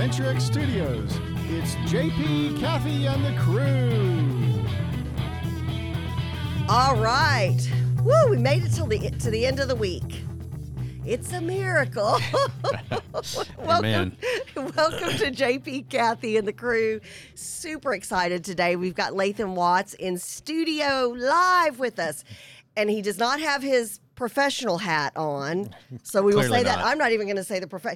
Live from VentureX Studios, it's JP, Kathy, and the crew. All right. Woo, we made it till the to the end of the week. It's a miracle. welcome, welcome to JP, Kathy, and the crew. Super excited today. We've got Lathan Watts in studio live with us. And he does not have his professional hat on. So we will Clearly say that. I'm not even going to say the prof.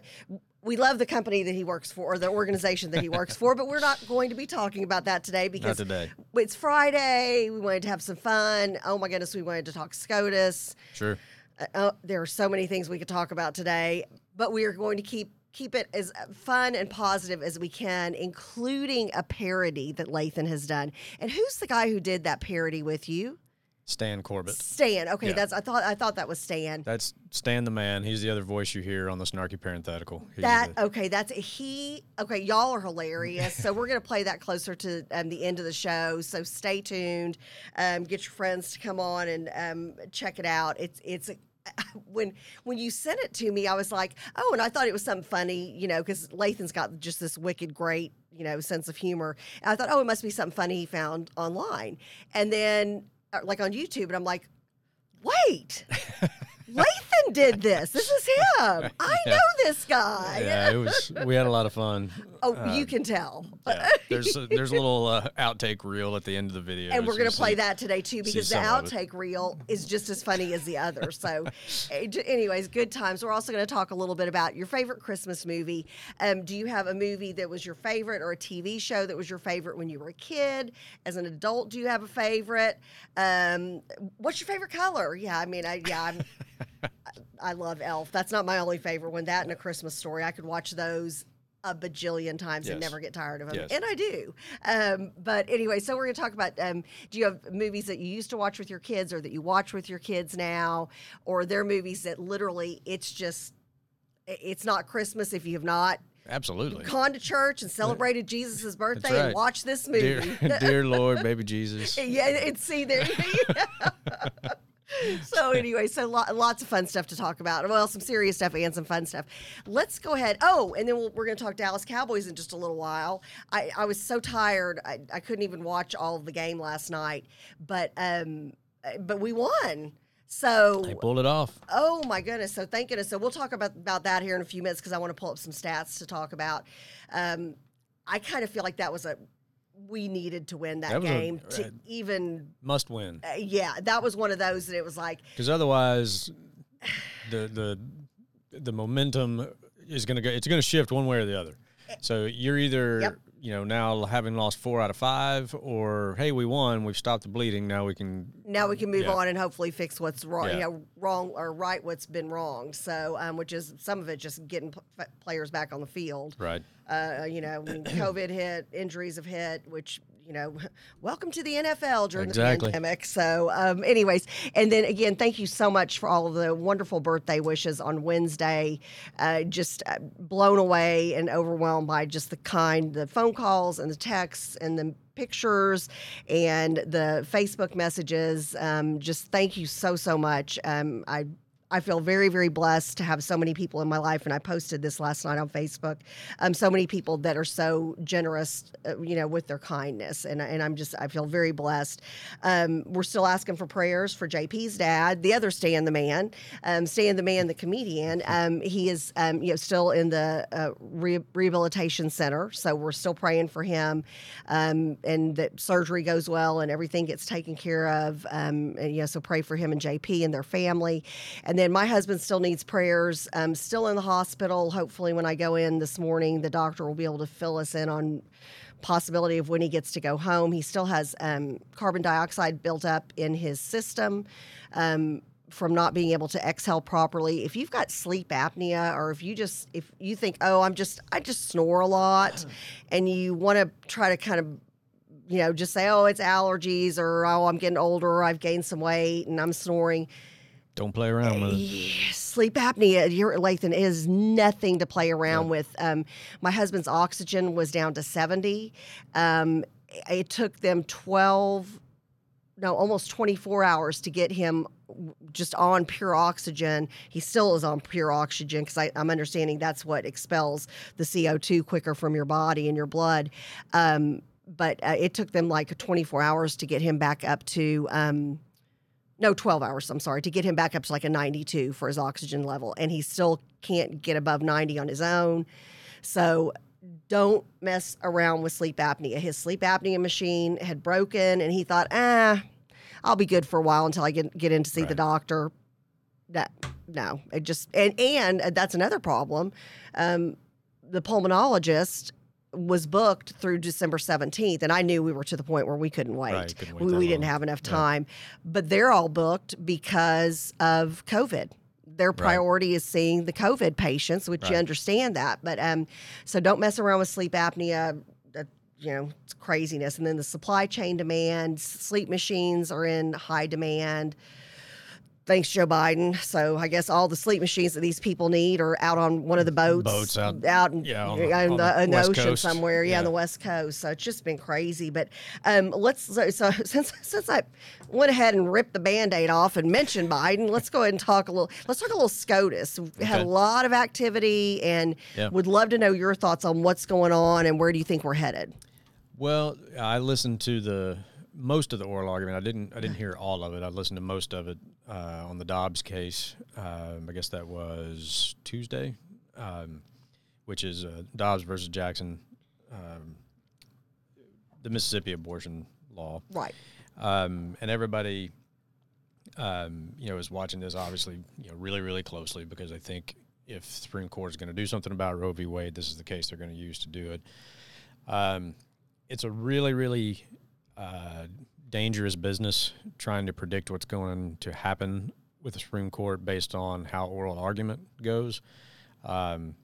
We love the company that he works for, or the organization that he works for, but we're not going to be talking about that today because today. it's Friday. We wanted to have some fun. Oh my goodness, we wanted to talk SCOTUS. Sure. Uh, uh, there are so many things we could talk about today, but we are going to keep keep it as fun and positive as we can, including a parody that Lathan has done. And who's the guy who did that parody with you? Stan Corbett. Stan. Okay, Yeah. that's I thought I thought that was Stan. That's Stan the man. He's the other voice you hear on the snarky parenthetical. He's That the- okay, that's he. Okay, y'all are hilarious. so we're gonna play that closer to um, the end of the show. So stay tuned. Um, get your friends to come on and um, check it out. It's it's when when you sent it to me, I was like, oh, and I thought it was something funny, you know, because Lathan's got just this wicked great, you know, sense of humor. And I thought, oh, it must be something funny he found online, and then like on YouTube, and I'm like, wait. Lathan did this. This is him. I Yeah. know this guy. yeah, it was. We had a lot of fun. Oh, Uh, you can tell. Yeah, there's a, there's a little uh, outtake reel at the end of the video. And we're gonna play see- that today too because the some of it. outtake reel is just as funny as the other. So, eh, anyways, good times. We're also going to talk a little bit about your favorite Christmas movie. Um, do you have a movie that was your favorite or a TV show that was your favorite when you were a kid? As an adult, do you have a favorite? Um, what's your favorite color? Yeah, I mean, I yeah, I'm. I love Elf. That's not my only favorite one. That and A Christmas Story. I could watch those a bajillion times and never get tired of them. Yes. And I do. Um, but anyway, so we're going to talk about um, do you have movies that you used to watch with your kids or that you watch with your kids now? Or they're movies that literally it's just, it's not Christmas if you have not Absolutely. gone to church and celebrated Jesus' birthday and watched this movie. Dear, dear Lord, baby Jesus. Yeah, and see there. so anyway, so lo- lots of fun stuff to talk about. Well, some serious stuff and some fun stuff. Let's go ahead. Oh, and then we'll, we're going to talk Dallas Cowboys in just a little while. I, I was so tired, I, I couldn't even watch all of the game last night, but um, but we won. So They pulled it off. Oh my goodness! So thank goodness. So we'll talk about about that here in a few minutes because I want to pull up some stats to talk about. Um, I kind of feel like that was a we needed to win that, That was a- game to uh, even. Must win. Uh, yeah, that was one of those that it was like Because otherwise, the the the momentum is going to go. It's going to shift one way or the other. So you're either Yep. You know now having lost four out of five, or hey, we won. We've stopped the bleeding. Now we can. now we can move Yeah. on and hopefully fix what's wrong, you know, wrong or right what's been wrong. So, um, which is some of it just getting p- players back on the field. Right. Uh, you know, when COVID hit, injuries have hit, which you know, welcome to the NFL during Exactly. the pandemic. So, um, anyways, and then again, thank you so much for all of the wonderful birthday wishes on Wednesday. Uh, just uh, blown away and overwhelmed by just the kind, the phone calls and the texts and the pictures and the Facebook messages. Um, just thank you so so much. Um, I I feel very, very blessed to have so many people in my life, and I posted this last night on Facebook. Um, so many people that are so generous, uh, you know, with their kindness, and and I'm just I feel very blessed. Um, we're still asking for prayers for JP's dad, the other Stan the man, um, Stan the man, the comedian. Um, he is um, you know still in the uh, re- rehabilitation center, so we're still praying for him, um, and that surgery goes well and everything gets taken care of. Um, and you know, so pray for him and JP and their family, and then my husband still needs prayers. Um, still in the hospital. Hopefully, when I go in this morning, the doctor will be able to fill us in on possibility of when he gets to go home. He still has um, carbon dioxide built up in his system. Um, from not being able to exhale properly if you've got sleep apnea or if you just if you think oh i'm just i just snore a lot and you want to try to kind of you know just say oh it's allergies or oh i'm getting older or i've gained some weight and i'm snoring Don't play around with it. sleep apnea at Lathan is nothing to play around with. Um, my husband's oxygen was down to 70. Um, it took them 12, no, almost 24 hours to get him just on pure oxygen. He still is on pure oxygen because I'm understanding that's what expels the CO2 quicker from your body and your blood. Um, but uh, it took them like 24 hours to get him back up to. Um, no 12 hours i'm sorry to get him back up to like a 92 for his oxygen level and he still can't get above 90 on his own. So don't mess around with sleep apnea. His sleep apnea machine had broken and he thought ah i'll be good for a while until i get, get in to see the doctor. That no it just and and that's another problem. Um, the pulmonologist was booked through December 17th, and I knew we were to the point where we couldn't wait. Right, couldn't wait we, we didn't have enough Yeah. time. But they're all booked because of COVID. Their priority is seeing the COVID patients, which you understand that. But um, so don't mess around with sleep apnea. That you know, it's craziness. And then the supply chain demand, sleep machines are in high demand. Thanks, Joe Biden. So I guess all the sleep machines that these people need are out on one of the boats, Boats out- out in, yeah, on the- on the, ocean Coast. somewhere. Yeah, on the west coast. So it's just been crazy. But um, let's so, so since since I went ahead and ripped the band-aid off and mentioned Biden, let's go ahead and talk a little. Let's talk a little SCOTUS. We had a lot of activity, and Yeah. would love to know your thoughts on what's going on and where do you think we're headed. Well, I listened to the most of the oral argument. I didn't. I didn't hear all of it. I listened to most of it uh, on the Dobbs case. Um, I guess that was Tuesday, um, which is uh, Dobbs versus Jackson, um, the Mississippi abortion law. Right. um, and everybody, um, you know, is watching this obviously, you know, really, really closely because I think if the Supreme Court is going to do something about Roe v. Wade, this is the case they're going to use to do it. Um, it's a really, really uh, dangerous business trying to predict what's going to happen with the Supreme Court based on how oral argument goes. Um,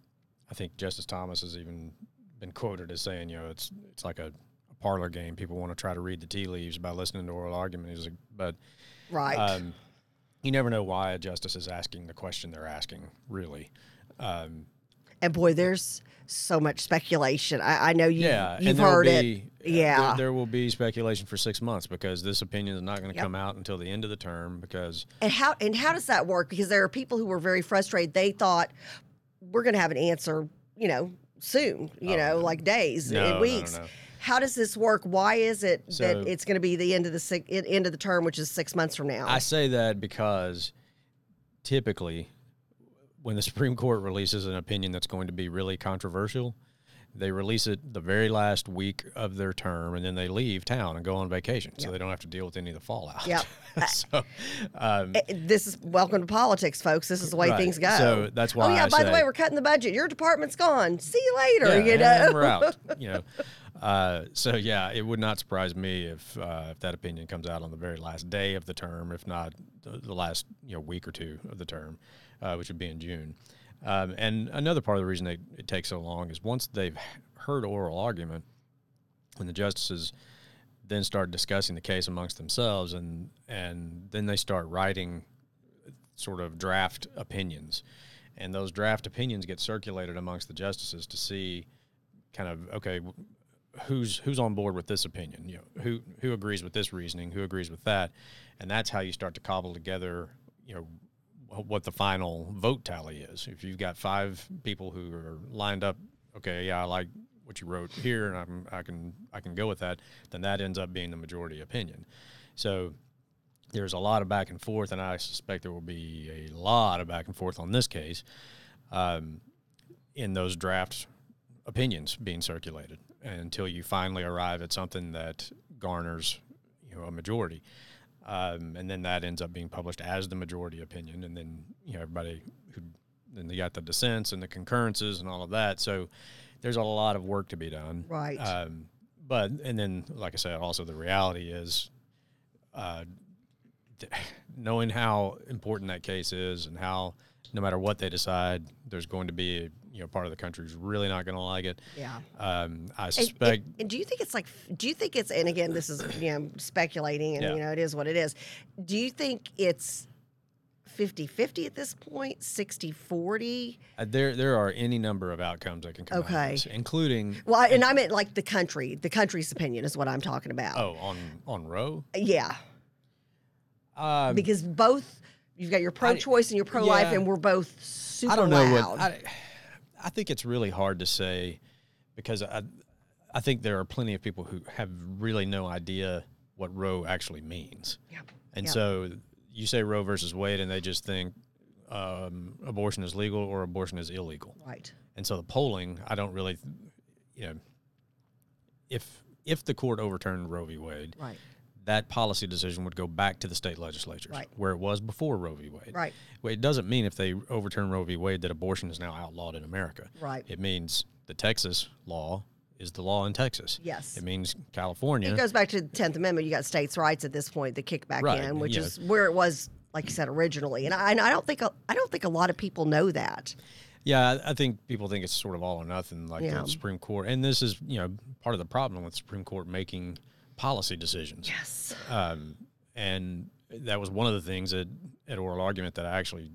I think Justice Thomas has even been quoted as saying, you know, it's it's like a, a parlor game. People want to try to read the tea leaves by listening to oral argument. He's like, but Right. um, you never know why a justice is asking the question they're asking. Really, um, and boy, there's so much speculation. I, I know you, yeah, you've and there will heard it. Uh, yeah. there, there will be speculation for six months because this opinion is not going to Yep. come out until the end of the term because And how and how does that work? Because there are people who were very frustrated. They thought we're going to have an answer, you know, soon. You Oh, know, no. like days No, no, and no, weeks. no. How does this work? Why is it So- that it's going to be the end of the six, end of the term, which is six months from now? I say that because typically, when the Supreme Court releases an opinion that's going to be really controversial, they release it the very last week of their term, and then they leave town and go on vacation, so they don't have to deal with any of the fallout. Yep. so, um, Eh, this is welcome to politics, folks. This is the way Right. things go. So that's why Oh yeah. I by the way, we're cutting the budget. Your department's gone. See you later. yeah, you know. we're out. You know, uh, so yeah, it would not surprise me if uh, if that opinion comes out on the very last day of the term, if not the, the last you know week or two of the term, uh, which would be in June. Um, and another part of the reason they, it takes so long is once they've heard oral argument, when the justices then start discussing the case amongst themselves, and and then they start writing sort of draft opinions, and those draft opinions get circulated amongst the justices to see kind of okay who's who's on board with this opinion? You know who who agrees with this reasoning? Who agrees with that? And that's how you start to cobble together you know what the final vote tally is. If you've got five people who are lined up okay yeah i like what you wrote here and I'm, i can i can go with that then that ends up being the majority opinion. So there's a lot of back and forth and i suspect there will be a lot of back and forth on this case um, in those draft opinions being circulated until you finally arrive at something that garners you know a majority um, and then that ends up being published as the majority opinion. And then you know everybody who then they got the dissents and the concurrences and all of that. So there's a lot of work to be done. Right. um, but and then like i said also the reality is uh, knowing how important that case is and how no matter what they decide there's going to be a you know part of the country who's really not going to like it Yeah. um, i And- suspect And, and do you think it's like? Do you think it's? And again, this is you know speculating, and Yeah. you know it is what it is. Do you think it's 50-50 at this point? 60-40? uh, there there are any number of outcomes that can come out of this, including Well, I- and I meant like the country. The country's opinion is what I'm talking about. oh on on roe Yeah. Um, because both you've got your pro-choice and your pro-life, yeah. and we're both super I don't know loud. what I, I think it's really hard to say because I I think there are plenty of people who have really no idea what Roe actually means. Yeah. And Yeah. so you say Roe versus Wade and they just think um, abortion is legal or abortion is illegal. right. And so the polling, I don't really you know if if the court overturned Roe v. Wade, Right. That policy decision would go back to the state legislatures Right. where it was before Roe v. Wade. Right. Well, it doesn't mean if they overturn Roe v. Wade that abortion is now outlawed in America. Right. It means the Texas law is the law in Texas. Yes. It means California. It goes back to the Tenth Amendment. You got states' rights at this point that kick back Right, in, which yeah. is where it was, like you said, originally. And I, and I don't think a, I don't think a lot of people know that. yeah, I think people think it's sort of all or nothing, like Yeah. the Supreme Court. And this is, you know, part of the problem with Supreme Court making policy decisions. Yes. Um, and that was one of the things that at oral argument that I actually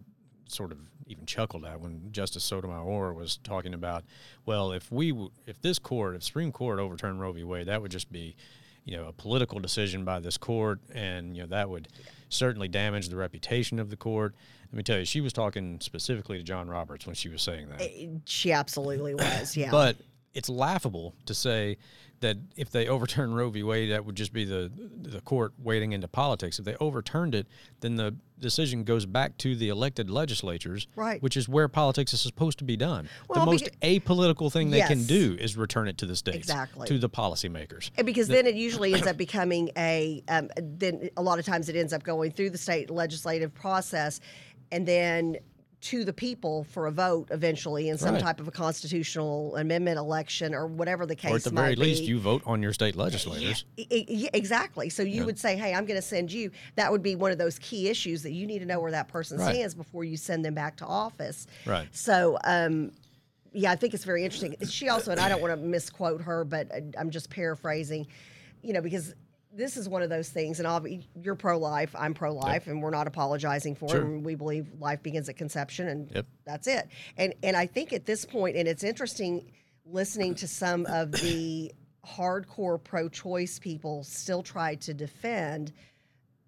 sort of even chuckled at when Justice Sotomayor was talking about, well, if we, w- if this court, if Supreme Court overturned Roe v. Wade, that would just be, you know, a political decision by this court, and you know that would certainly damage the reputation of the court. Let me tell you, she was talking specifically to John Roberts when she was saying that. She absolutely was. Yeah. But it's laughable to say that if they overturn Roe v. Wade, that would just be the the court wading into politics. If they overturned it, then the decision goes back to the elected legislatures, Right. Which is where politics is supposed to be done. Well, the most beca- apolitical thing they can do is return it to the states, Exactly. to the policymakers. And because then it usually ends up becoming a um, then a lot of times it ends up going through the state legislative process and then to the people for a vote eventually in some Right. type of a constitutional amendment election or whatever the case Or at the very least, you vote on your state legislators. E- yeah, exactly. So you would say, "Hey, I'm going to send you." That would be one of those key issues that you need to know where that person Right. stands before you send them back to office. Right. So, um, yeah, I think it's very interesting. She also, and I don't want to misquote her, but uh, I'm just paraphrasing, you know, because this is one of those things, and I'll you're pro-life, I'm pro-life, and we're not apologizing for Sure. it. We believe life begins at conception, and Yep. that's it. And and I think at this point, and it's interesting listening to some of the hardcore pro-choice people still try to defend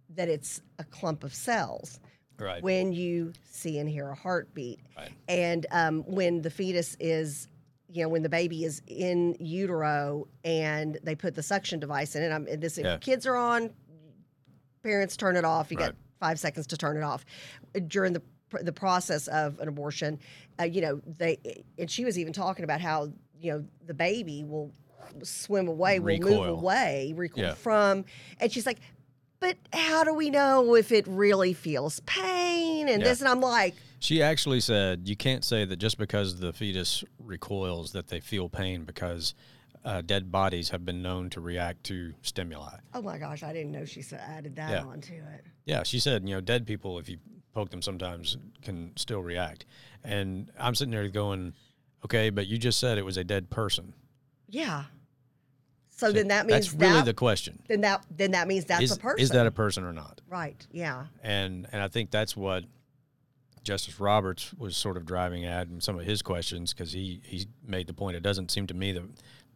that it's a clump of cells Right. when you see and hear a heartbeat. Right. And um, when the fetus is, you know, when the baby is in utero and they put the suction device in it, I'm, and this, if Yeah. kids are on, parents turn it off. You Right. got five seconds to turn it off. During the the process of an abortion, uh, you know, they and she was even talking about how you know the baby will swim away, will move away, recoil Yeah. from, and she's like, but how do we know if it really feels pain and Yeah. this? And I'm like, She actually said you can't say that just because the fetus recoils that they feel pain because uh, dead bodies have been known to react to stimuli. oh my gosh, I didn't know she added that Yeah. onto it. Yeah, she said, you know, dead people, if you poke them sometimes, can still react. And I'm sitting there going, okay, but you just said it was a dead person. Yeah. So, then that means That's really that, the question. then that then that means that's is, a person. is that a person or not? right? Yeah. And and I think that's what Justice Roberts was sort of driving at in some of his questions because he he made the point. It doesn't seem to me that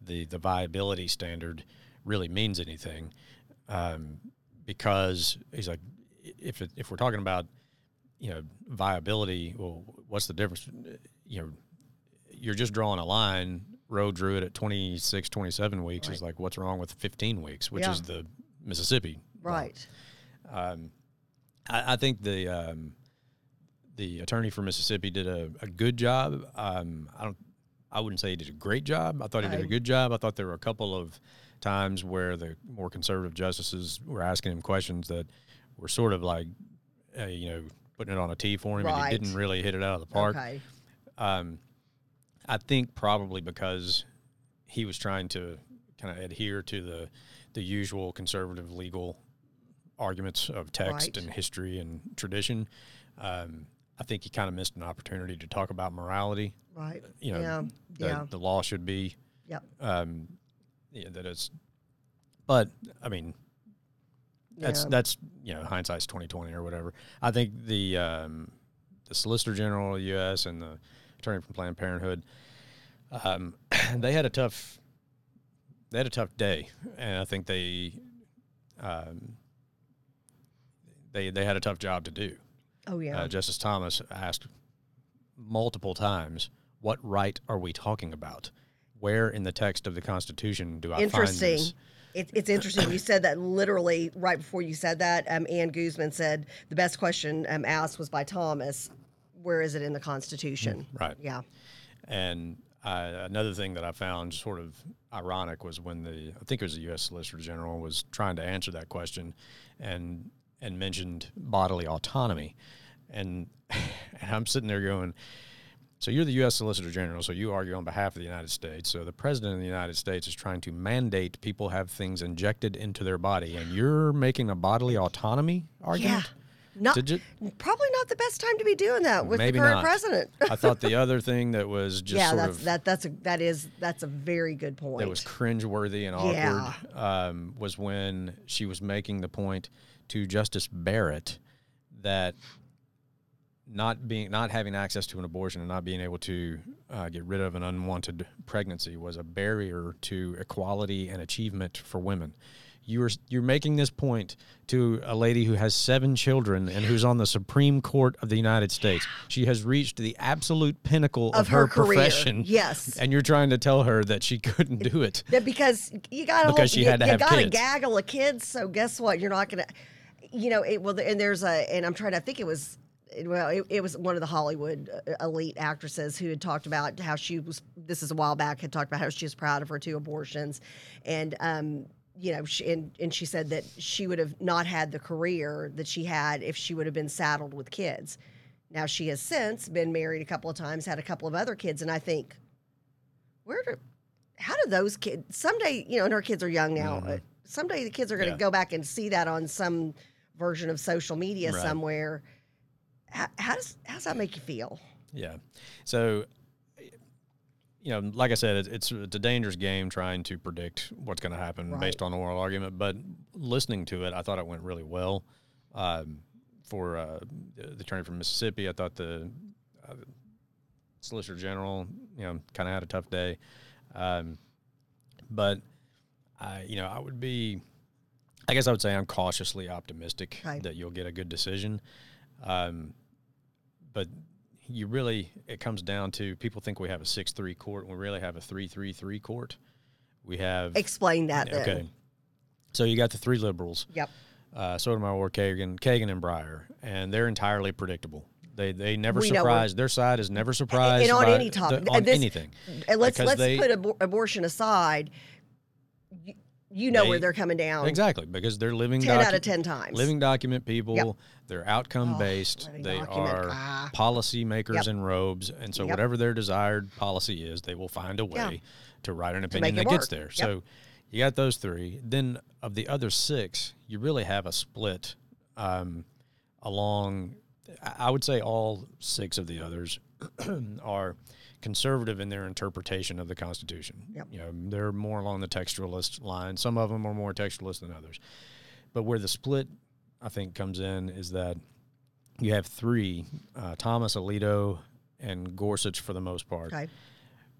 the the viability standard really means anything, um, because he's like, if it, if we're talking about you know viability, well, what's the difference? You know, you're just drawing a line. Roe drew it at 26, 27 weeks. Is like, what's wrong with 15 weeks, which Yeah. is the Mississippi. Right. I, I think the um, the attorney for Mississippi did a, a good job. Um, I don't. I wouldn't say he did a great job. I thought he did a good job. I thought there were a couple of times where the more conservative justices were asking him questions that were sort of like, uh, you know, putting it on a tee for him, and he didn't really hit it out of the park. Okay. Um, I think probably because he was trying to kind of adhere to the the usual conservative legal arguments of text Right. and history and tradition. Um, I think he kind of missed an opportunity to talk about morality. Right. You know, yeah. that yeah. the law should be Yep. um, yeah, that it's. But I mean, that's Yeah. that's you know hindsight's twenty twenty or whatever. I think the um, the Solicitor General of the U.S. and the attorney from Planned Parenthood, um, they had a tough they had a tough day, and I think they um, they they had a tough job to do. Oh yeah. Uh, Justice Thomas asked multiple times, "What right are we talking about? Where in the text of the Constitution do I interesting. find this?" It, it's interesting. You said that literally right before you said that. Um, Ann Guzman said the best question um, asked was by Thomas. Where is it in the Constitution? Right. Yeah. And uh, another thing that I found sort of ironic was when the I think it was the U.S. Solicitor General was trying to answer that question, and and mentioned bodily autonomy, and and I'm sitting there going, so you're the U.S. Solicitor General, so you argue on behalf of the United States. So the President of the United States is trying to mandate people have things injected into their body, and you're making a bodily autonomy argument. Yeah. Not, Did you- probably not the best time to be doing that with the current not. president. I thought the other thing that was just yeah, sort that's of that that's a that is that's a very good point. that was cringeworthy and awkward Yeah. um, was when she was making the point to Justice Barrett that not being not having access to an abortion and not being able to uh, get rid of an unwanted pregnancy was a barrier to equality and achievement for women. You're you're making this point to a lady who has seven children and who's on the Supreme Court of the United States. She has reached the absolute pinnacle of, Of her career, profession. yes. and you're trying to tell her that she couldn't do it. Because you got Because she you, had to you have got a kids. gaggle of kids. So guess what? You're not gonna, you know, it well. And there's a, and I'm trying to I think it was. Well, it, it was one of the Hollywood uh, elite actresses who had talked about how she was. This is a while back. Had talked about how she was proud of her two abortions, and um, you know, she, and and she said that she would have not had the career that she had if she would have been saddled with kids. Now she has since been married a couple of times, had a couple of other kids, and I think, where do how do those kids someday you know and her kids are young now uh, someday the kids are going to Mm-hmm. Yeah. go back and see that on some version of social media Right. somewhere how, how does how does that make you feel Yeah. So, you know, like I said, it's, it's, a dangerous game trying to predict what's going to happen Right. based on oral argument. But listening to it, I thought it went really well. Um, for uh, the the attorney from Mississippi, I thought the uh, Solicitor General, you know, kind of had a tough day. Um, but I, you know, I would be, I guess I would say I'm cautiously optimistic Okay. that you'll get a good decision. Um, but you really, it comes down to people think we have a six three court. And we really have a three three three court. We have explain that then. okay. So you got the three liberals, yep uh, Sotomayor, Kagan, Kagan, and Breyer, and they're entirely predictable. They they never We surprise. Their side is never surprised. and on by any the- topic on this- anything. and let's let's they- put abor- abortion aside you, know where They- they're coming down Exactly, because they're living 10 out of 10 times living document people. Yep. They're outcome Oh, based. living They document, are ah. policy makers Yep. in robes, and so Yep. whatever their desired policy is, they will find a way Yeah. to write an opinion that gets there. So you got those three. Then of the other six, you really have a split um, along. I would say all six of the others are conservative in their interpretation of the Constitution. Yep. You know, they're more along the textualist line. Some of them are more textualist than others. But where the split, I think, comes in is that you have three uh, Thomas Alito and Gorsuch for the most part, okay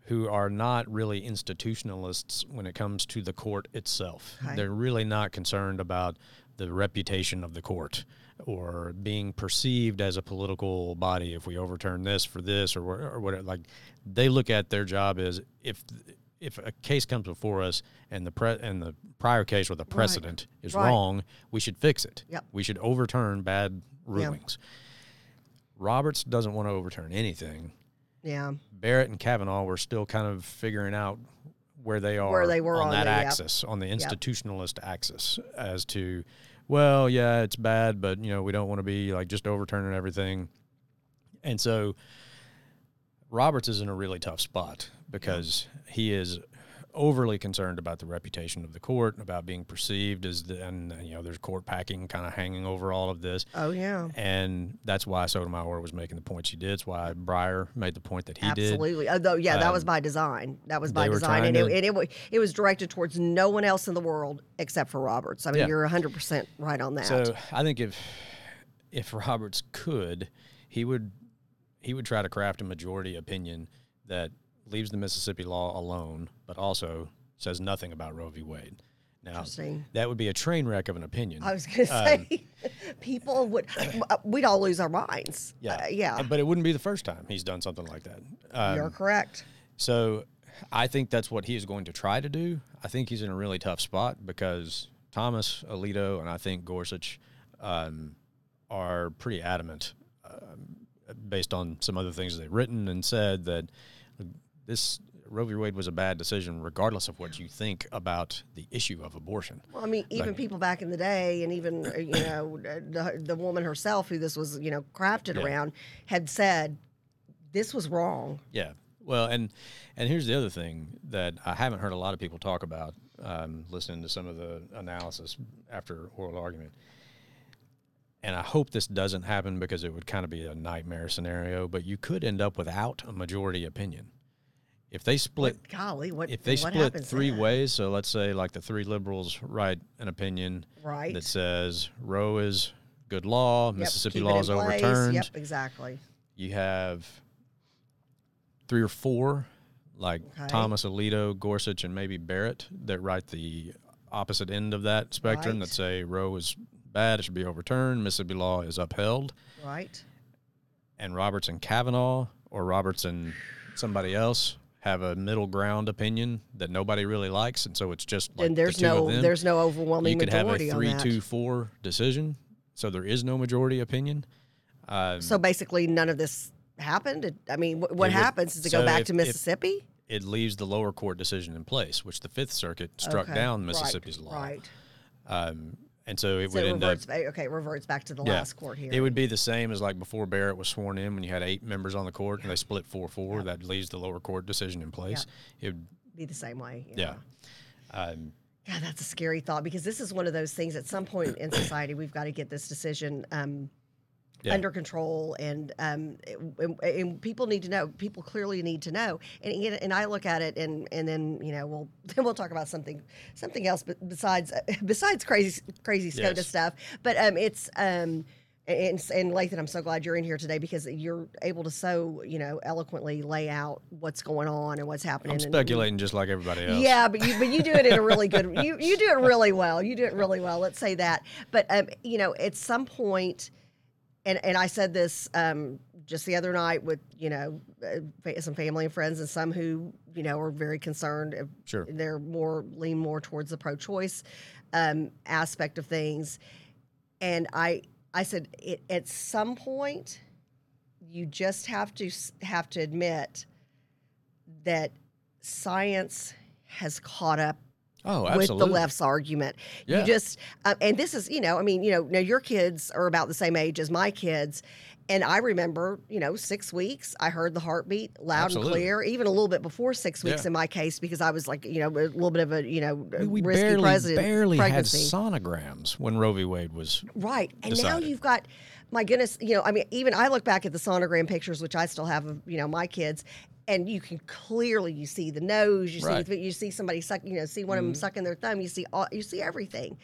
who are not really institutionalists when it comes to the court itself. Okay. They're really not concerned about the reputation of the court or being perceived as a political body if we overturn this for this or, or whatever. Like they look at their job as if if a case comes before us and the pre- and the prior case or the precedent is Right. wrong, we should fix it. Yep. We should overturn bad rulings. Roberts doesn't want to overturn anything. yeah Barrett and Kavanaugh were still kind of figuring out where they are Where they were on, on that the- yep. axis, on the institutionalist axis, as to, well, yeah, it's bad, but you know, we don't want to be like just overturning everything. And so Roberts is in a really tough spot because he is overly concerned about the reputation of the court, about being perceived as the, and you know, there's court packing kind of hanging over all of this. oh yeah And that's why Sotomayor was making the point she did. It's why Breyer made the point that he did. Absolutely. Although, yeah, that was Um, by design. That was by design, and, it, and it, it was directed towards no one else in the world except for Roberts. I mean, Yeah. you're 100 percent right on that. So I think if if Roberts could, he would he would try to craft a majority opinion that leaves the Mississippi law alone, but also says nothing about Roe v. Wade. Now, that would be a train wreck of an opinion. I was going to say, people would, we'd all lose our minds. yeah, Uh, yeah. But it wouldn't be the first time he's done something like that. Um, You're correct. So I think that's what he is going to try to do. I think he's in a really tough spot because Thomas, Alito, and I think Gorsuch um, are pretty adamant, um, based on some other things they've written and said, that this Roe v. Wade was a bad decision, regardless of what you think about the issue of abortion. Well, I mean, even people back in the day, and even uh, you know the, the woman herself, who this was you know crafted Yeah. around, had said this was wrong. Yeah. Well, and and here's the other thing that I haven't heard a lot of people talk about. Um, listening to some of the analysis after oral argument, and I hope this doesn't happen because it would kind of be a nightmare scenario. But you could end up without a majority opinion if they split. What, golly, what If they what split three then? ways, so let's say like the three liberals write an opinion right? that says Roe is good law, Yep, Mississippi law is overturned. Yep, exactly. You have three or four, like Okay. Thomas Alito, Gorsuch, and maybe Barrett, that write the opposite end of that spectrum Right. that say Roe is bad, it should be overturned, Mississippi law is upheld. Right. And Roberts and Kavanaugh, or Roberts and somebody else, have a middle ground opinion that nobody really likes, and so it's just like and the there's two of no them. there's no overwhelming you could have a on that. three-two-four decision, so there is no majority opinion. Um, So basically, none of this happened. It- I mean, what It would- happens is it so go back if- to Mississippi? it leaves the lower court decision in place, which the Fifth Circuit struck Okay, down right, Mississippi's law. Right. Um, and so it So would it end up. reverts. ba- okay, reverts back to the Yeah, last court here. it would be the same as like before Barrett was sworn in when you had eight members on the court and they split 4 4. That leaves the lower court decision in place. It would, be the same way. yeah. Um, God, that's a scary thought because this is one of those things. At some point in society, we've got to get this decision um, Yeah. under control, and, um, and, and people need to know. People clearly need to know. And and I look at it, and and then you know we'll then we'll talk about something something else, but besides besides crazy crazy Yes. stuff. But um, it's um. And, and Lathan, I'm so glad you're in here today because you're able to so you know eloquently lay out what's going on and what's happening. I'm and- speculating just like everybody else. yeah, but you but you do it in a really good you you do it really well. You do it really well. Let's say that. But um, you know, at some point, and and I said this um, just the other night with you know uh, some family and friends and some who you know are very concerned. Sure. they're more lean more towards the pro-choice um, aspect of things, and I I said it, at some point you just have to have to admit that science has caught up Oh, absolutely. with the left's argument. Yeah. You just, um, and this is, you know, I mean, you know, now your kids are about the same age as my kids. And I remember, you know, six weeks, I heard the heartbeat loud Absolutely. and clear, even a little bit before six weeks Yeah. in my case, because I was like, you know, a little bit of a, you know, We, we risky barely, president, barely had sonograms when Roe v. Wade was. Right. And now decided. you've got, my goodness, you know, I mean, even I look back at the sonogram pictures, which I still have of, you know, my kids, and you can clearly you see the nose, you Right. see you see somebody suck, you know, see one of them sucking their thumb, you see all, you see everything,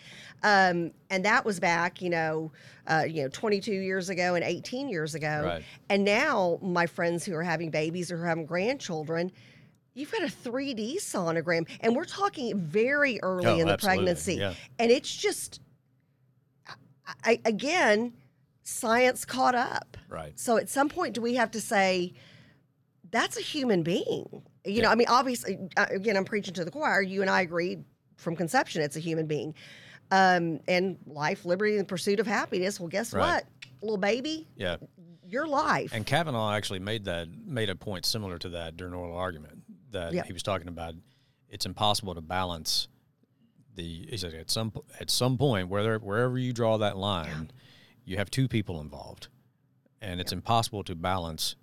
um, and that was back, you know, uh, you know, 22 years ago and 18 years ago, Right. and now my friends who are having babies or having grandchildren. You've got a 3D sonogram, and we're talking very early Oh, in the absolutely, pregnancy, yeah. and it's just I, again, science caught up. Right. So at some point, do we have to say that's a human being? You know, I mean, obviously, uh, again, I'm preaching to the choir. You and I agree from conception, it's a human being. Um, and life, liberty, and the pursuit of happiness. Well, guess Right. what, little baby, Yeah. your life. And Kavanaugh actually made that made a point similar to that during oral argument that Yeah. he was talking about. It's impossible to balance the. He said at some at some point, whether wherever you draw that line, you have two people involved, and it's impossible to balance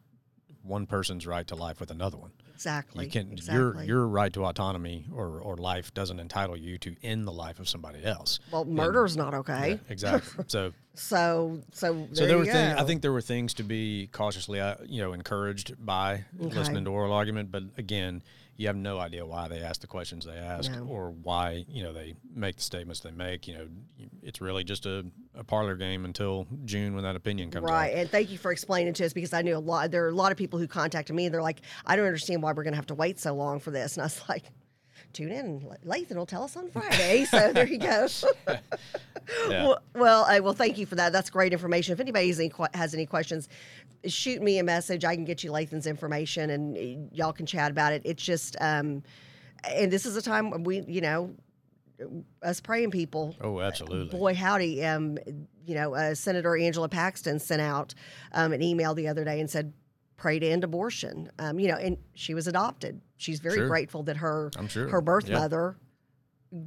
one person's right to life with another one. exactly. You can exactly. your your right to autonomy or, or life doesn't entitle you to end the life of somebody else. well, murder's not okay. Yeah, exactly. So So, so, so there were things. I think there were things to be cautiously, uh, you know, encouraged by Okay. listening to oral argument. But again, you have no idea why they ask the questions they ask, No. or why you know they make the statements they make. You know, it's really just a, a parlor game until June when that opinion comes Right, out. and thank you for explaining to us because I knew a lot. There are a lot of people who contacted me. and They're like, "I don't understand why we're going to have to wait so long for this," and I was like, tune in. Lathan will tell us on Friday. So there you go. Yeah. Well, well, uh, well, thank you for that. That's great information. If anybody has any, has any questions, shoot me a message. I can get you Lathan's information, and uh, y'all can chat about it. It's just, um, and this is a time when we, you know, us praying people. Oh, absolutely. Boy, howdy! Um, you know, uh, Senator Angela Paxton sent out um, an email the other day and said, "Pray to end abortion." Um, you know, and she was adopted. She's very Sure. grateful that her I'm sure. her birth Yeah. mother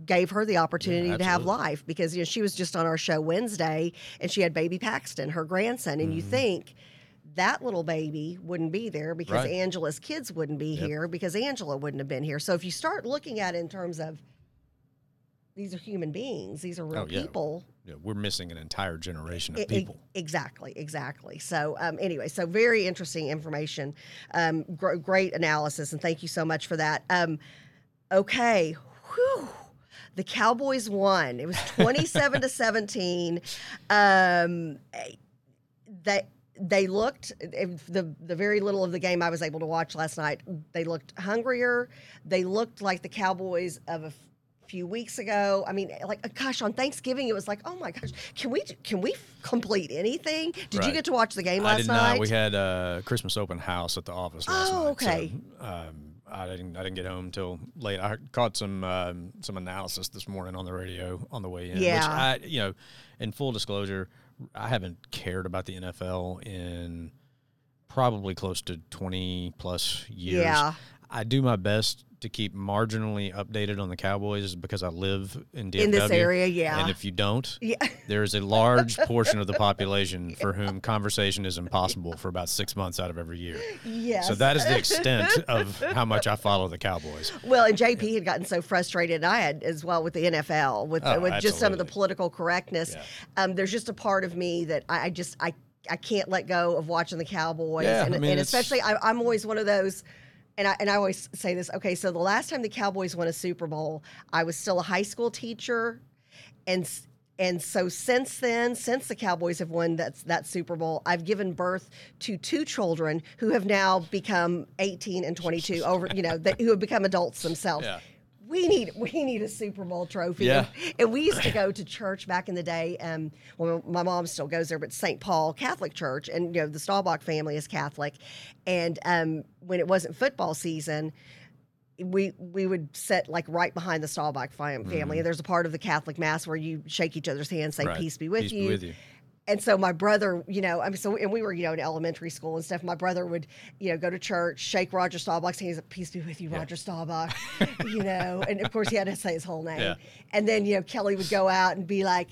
gave her the opportunity to have life because you know she was just on our show Wednesday and she had baby Paxton, her grandson, and you Mm-hmm. think that little baby wouldn't be there because Right. Angela's kids wouldn't be Yep. here because Angela wouldn't have been here. So if you start looking at it in terms of these are human beings, these are real Oh, yeah. people. Yeah, we're missing an entire generation of e- people. exactly, exactly. So, um, anyway, so very interesting information, um, gr- great analysis, and thank you so much for that. Um, okay, whew. The Cowboys won. It was twenty-seven to seventeen. Um, they they looked the the very little of the game I was able to watch last night. They looked hungrier. They looked like the Cowboys of a few weeks ago. I mean, like uh, gosh, on Thanksgiving it was like, oh my gosh, can we can we complete anything? Did you get to watch the game last I did night? not. We had a Christmas open house at the office last Oh, night. okay. So, um, I didn't. I didn't get home until late. I caught some um, some analysis this morning on the radio on the way in. Which Yeah. I, you know, in full disclosure, I haven't cared about the NFL in probably close to twenty plus years. Yeah. I do my best to keep marginally updated on the Cowboys because I live in DFW. In this area, yeah. And if you don't, Yeah. there is a large portion of the population for whom conversation is impossible for about six months out of every year. Yes. So that is the extent of how much I follow the Cowboys. Well, and JP had gotten so frustrated, and I had as well with the NFL, with Oh, with just some of the political correctness. Yeah. Um, there's just a part of me that I, I just I I can't let go of watching the Cowboys, Yeah, and, I mean, and especially I, I'm always one of those. And I, and I always say this. Okay, so the last time the Cowboys won a Super Bowl, I was still a high school teacher, and and so since then, since the Cowboys have won that that Super Bowl, I've given birth to two children who have now become 18 and 22 over, you know, that, who have become adults themselves. Yeah. We need we need a Super Bowl trophy. Yeah. And we used to go to church back in the day. Um, well, my mom still goes there, but St. Paul Catholic Church, and you know the Staubach family is Catholic. And um, when it wasn't football season, we we would sit like right behind the Staubach fam- family. And there's a part of the Catholic Mass where you shake each other's hands, say Mm-hmm. Right. "Peace be with Peace you." be with you. And so my brother, you know, I mean, so and we were, you know, in elementary school and stuff. My brother would, you know, go to church, shake Roger Staubach's hands, peace be with you, Roger Staubach, you know, and of course he had to say his whole name. Yeah. And then you know Kelly would go out and be like,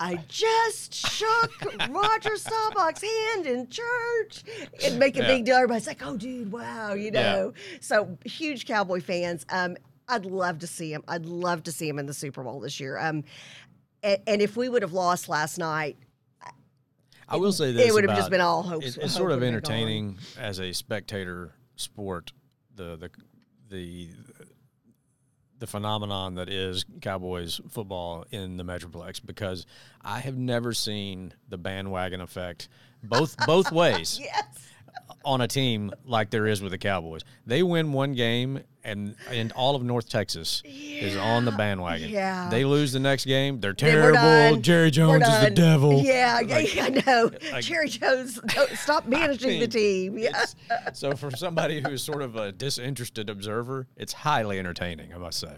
I just shook Roger Staubach's hand in church and make a Yeah. big deal. Everybody's like, oh, dude, wow, you Yeah. know. So huge Cowboy fans. Um, I'd love to see him. I'd love to see him in the Super Bowl this year. Um, and, and if we would have lost last night, I will say this: it would have just been all hopes. It's, hope it's sort of would have been gone. entertaining as a spectator sport. The the the the phenomenon that is Cowboys football in the Metroplex because I have never seen the bandwagon effect both both ways Yes. On a team like there is with the Cowboys. They win one game and and all of North Texas is on the bandwagon. Yeah. They lose the next game, they're terrible. Jerry Jones is the devil. Yeah, yeah, Like, yeah, I know. like- Jerry Jones, stop managing the mean, team. Yeah. So for somebody who's sort of a disinterested observer, it's highly entertaining, I must say.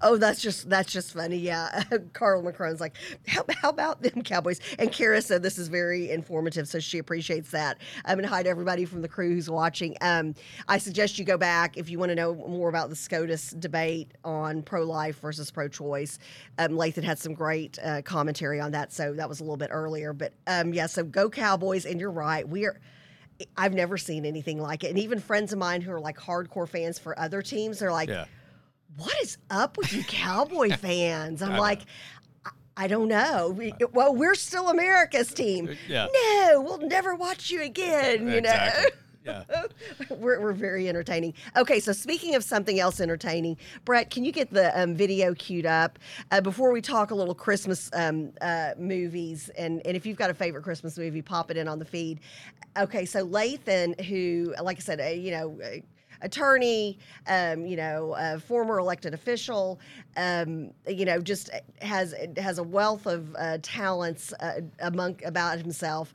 Oh, that's just that's just funny. Yeah, Carl McCrone's like, how, how about them Cowboys? And Kara said this is very informative, so she appreciates that. Um, and hi to everybody from the crew who's watching. Um, I suggest you go back if you want to know more about the SCOTUS debate on pro-life versus pro-choice. Um, Lathan had some great uh, commentary on that, so that was a little bit earlier. But um, yeah, so go Cowboys, and you're right. We are. I've never seen anything like it, and even friends of mine who are like hardcore fans for other teams, they're like, Yeah. What is up with you cowboy fans? I'm like, I, don't know. We, well, we're still America's team. Yeah. No, we'll never watch you again. You exactly. Yeah. know, we're, we're very entertaining. Okay, so speaking of something else entertaining, Brett, can you get the um, video queued up uh, before we talk a little Christmas um, uh, movies? And and if you've got a favorite Christmas movie, pop it in on the feed. Okay, so Lathan, who, like I said, uh, you know. Uh, attorney, um, you know, a former elected official, um, you know, just has has a wealth of uh, talents uh, among about himself.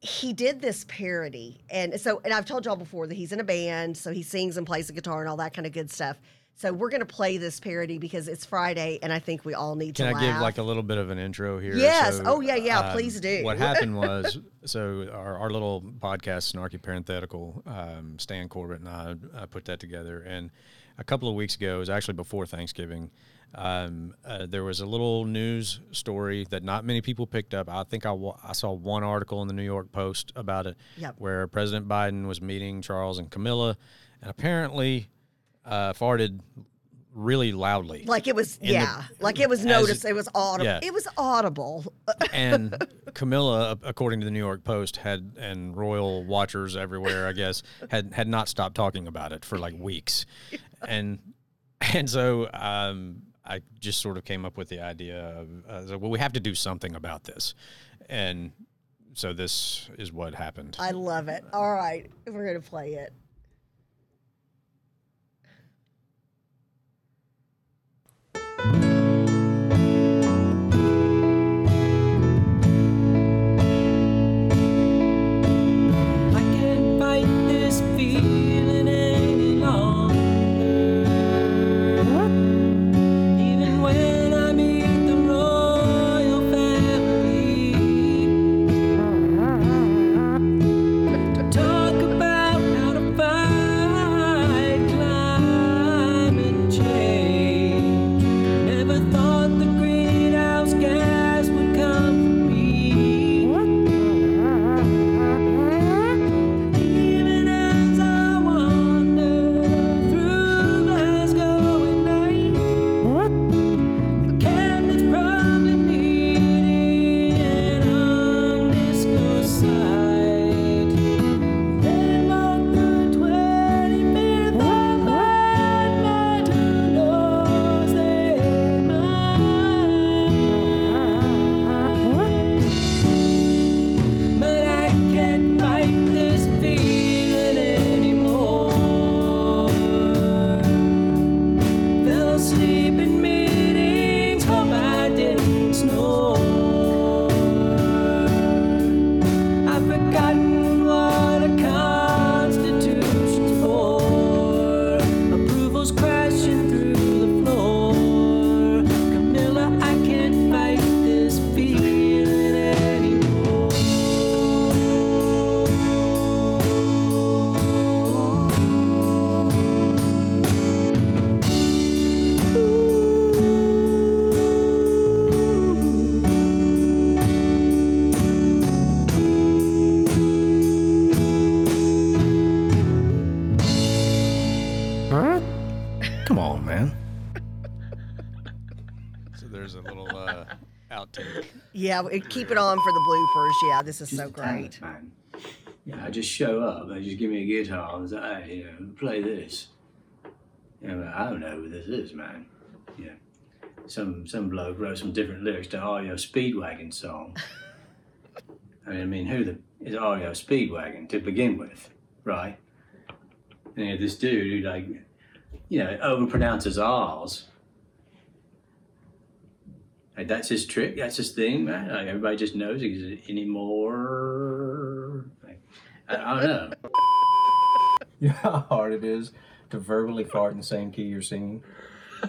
He did this parody and so and i've told y'all before that he's in a band so he sings and plays the guitar and all that kind of good stuff so we're going to play this parody because it's friday and i think we all need Can to Can I laugh. give like a little bit of an intro here? Yes. So, Oh, yeah, yeah, um, please do. What happened was, so our, our little podcast, Snarky Parenthetical, um, Stan Corbett and I uh, put that together. And a couple of weeks ago, it was actually before Thanksgiving, um, uh, there was a little news story that not many people picked up. I think I, saw one article in the New York Post about it Yep. where President Biden was meeting Charles and Camilla and apparently uh, farted really loudly. like it was in the- yeah. Like it was as- noticed it was audible. Yeah. it was audible. And Camilla, according to the New York Post, had and royal watchers everywhere, I guess, had had not stopped talking about it for like weeks, and and so um, I just sort of came up with the idea of uh, well, we have to do something about this, and so this is what happened. i love it. All right. We're going to play it yeah keep it on for the bloopers yeah this is so Just talent, great man. Yeah, I just show up. They just give me a guitar and say, "Hey, you know, play this." Yeah, but I don't know who this is, man. Yeah, some some bloke wrote some different lyrics to REO Speedwagon song. I mean, I mean, who the is REO Speedwagon to begin with, right? And you had this dude who like, you know, overpronounces R's. Like that's his trick. That's his thing, man. Like everybody just knows he's anymore. Like, I, I don't know. You know how hard it is to verbally fart in the same key you're singing?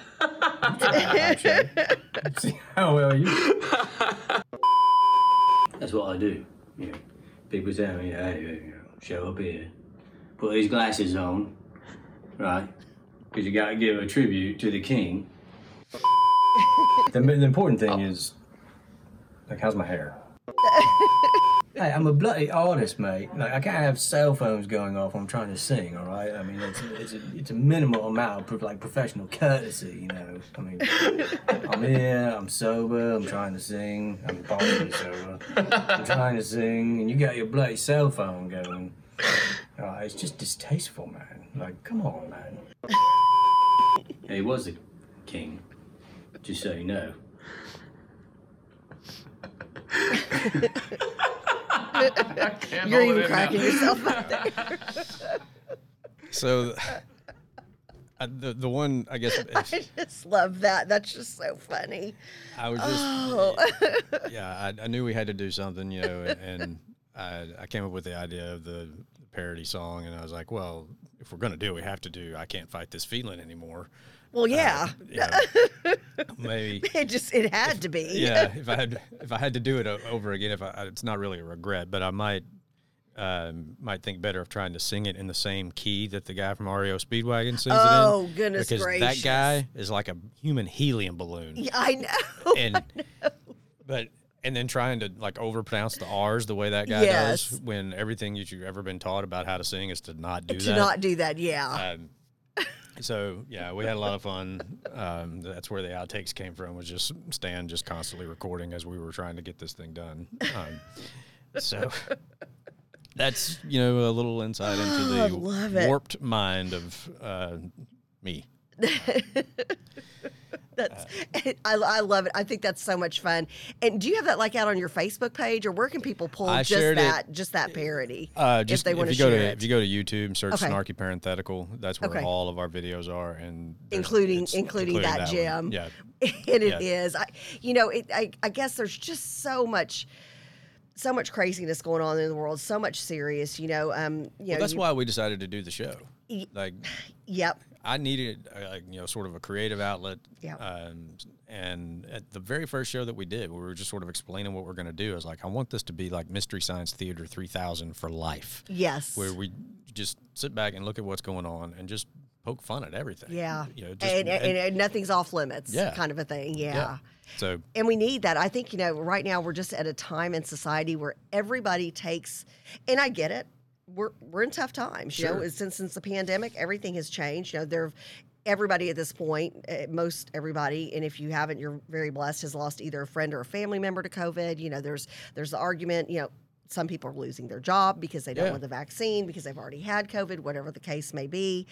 See how well you. That's what I do. You know, people tell me, hey, you know, show up here, put these glasses on, right? Because you got to give a tribute to the king. The, the important thing is, like, how's my hair? hey, I'm a bloody artist, mate. Like, I can't have cell phones going off when I'm trying to sing. All right. I mean, it's it's a, it's a minimal amount of like professional courtesy, you know. I mean, I'm here. I'm sober. I'm trying to sing. I'm partially sober. I'm trying to sing, and you got your bloody cell phone going. Uh, it's just distasteful, man. Like, come on, man. He was the king, just so you know. You're even cracking yourself up there. So, uh, the the one I guess I just love that. That's just so funny. I was just Oh. yeah, I, I knew we had to do something, you know, and, and I, I came up with the idea of the parody song, and I was like, well, if we're gonna do it, we have to do "I Can't Fight This Feeling Anymore." Well, yeah. You know, maybe it just it had to be. yeah. If I had if I had to do it over again, if I, it's not really a regret, but I might um, might think better of trying to sing it in the same key that the guy from REO Speedwagon sings it in. Oh, goodness because gracious. that guy is like a human helium balloon. Yeah, I know. and but and then trying to like overpronounce the R's the way that guy Yes. does when everything that you've ever been taught about how to sing is to not do to that. To not do that, yeah. um, so yeah, we had a lot of fun. Um, that's where the outtakes came from. Was just Stan just constantly recording as we were trying to get this thing done. Um, so that's you know a little insight into I the warped mind of uh, me. That's I, I love it. I think that's so much fun. And do you have that like out on your Facebook page, or where can people pull I just shared it- that just that parody Uh, just if they want to go share to it, if you go to YouTube search Okay. snarky parenthetical, that's where Okay. all of our videos are, and there's- including including, that, one. gem. Yeah, and it Yeah. is. I, you know, it, I I guess there's just so much. So much craziness going on in the world, so much serious, you know. Um, you well, know, that's you- why we decided to do the show. Like Yep. I needed, uh, like, you know, sort of a creative outlet. Yeah. Um, and at the very first show that we did, we were just sort of explaining what we're going to do. I was like, I want this to be like Mystery Science Theater 3000 for life, Yes. where we just sit back and look at what's going on and just poke fun at everything. yeah. You know, just, and, and, and nothing's off limits. Yeah. Kind of a thing. Yeah. yeah. So And we need that. I think, you know, right now we're just at a time in society where everybody takes, and I get it, we're, we're in tough times. You know, since, since the pandemic, everything has changed. You know, there, everybody at this point, uh, most everybody, and if you haven't, you're very blessed, has lost either a friend or a family member to COVID. You know, there's, there's the argument, you know, some people are losing their job because they don't Yeah. want the vaccine because they've already had COVID, whatever the case may be.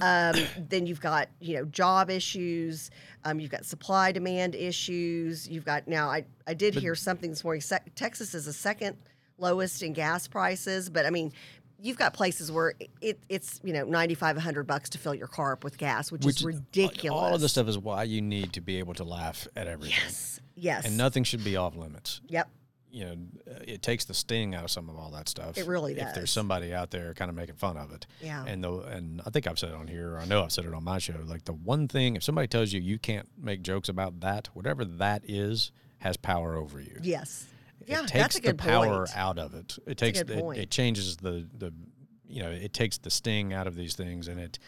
Um, then you've got you know job issues. Um, you've got supply demand issues. You've got now. I I did hear something this morning. Se- Texas is the second lowest in gas prices, but I mean. You've got places where it, it's you know 95 100 bucks to fill your car up with gas, which, which is ridiculous. All of this stuff is why you need to be able to laugh at everything. Yes. Yes. And nothing should be off limits. Yep. you know, uh, it takes the sting out of some of all that stuff. It really does. If there's somebody out there kind of making fun of it. Yeah. And the and I think I've said it on here. Or I know I've said it on my show. Like the one thing, if somebody tells you you can't make jokes about that, whatever that is, has power over you. Yes. It Yeah, takes that's a good the power point. out of it. It takes it, it changes the the you know it takes the sting out of these things and it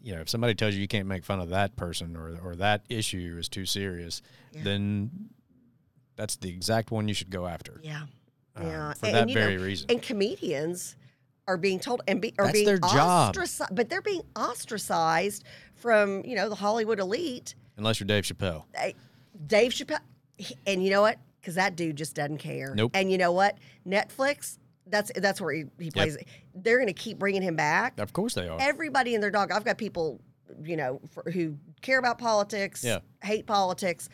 you know if somebody tells you you can't make fun of that person or or that issue is too serious then that's the exact one you should go after Yeah. um, Yeah. for And- that and, you know, very reason And comedians are being told and be, are That's being their job. ostracized, but they're being ostracized from you know the Hollywood elite. unless you're Dave Chappelle Dave Chappelle, and you know what? Because that dude just doesn't care. Nope. And you know what? Netflix. That's that's where he, he plays. They're going to keep bringing him back. of course they are Everybody and their dog. I've got people, you know, for, who care about politics, Yeah. hate politics,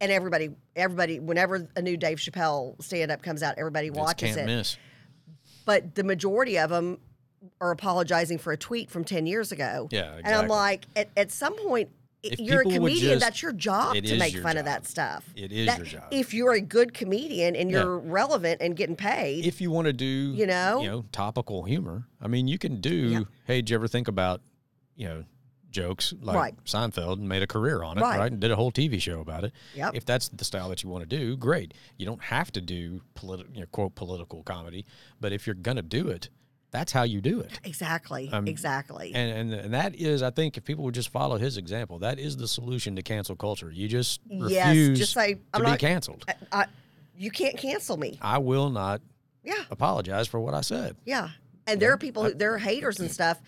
and everybody, everybody. Whenever a new Dave Chappelle stand up comes out, everybody Just watches can't it miss but the majority of them are apologizing for a tweet from 10 years ago. Yeah, And I'm like, at, at some point, If you're a comedian, just- that's your job to make fun of that stuff. It is That- your job. If you're a good comedian and you're relevant and getting paid, if you want to do You know? you know topical humor i mean you can do Yeah. hey did you ever think about you know jokes like Right. seinfeld and made a career on it Right. right, and did a whole tv show about it Yep. if that's the style that you want to do great you don't have to do politi- you know, quote political comedy but if you're gonna do it that's how you do it exactly, Um, exactly. and, and and that is i think if people would just follow his example that is the solution to cancel culture you just Yes, refuse just say, to "I'm be not- canceled I, you can't cancel me. i will not Yeah, apologize for what i said yeah. And there are people, who, there are haters and stuff.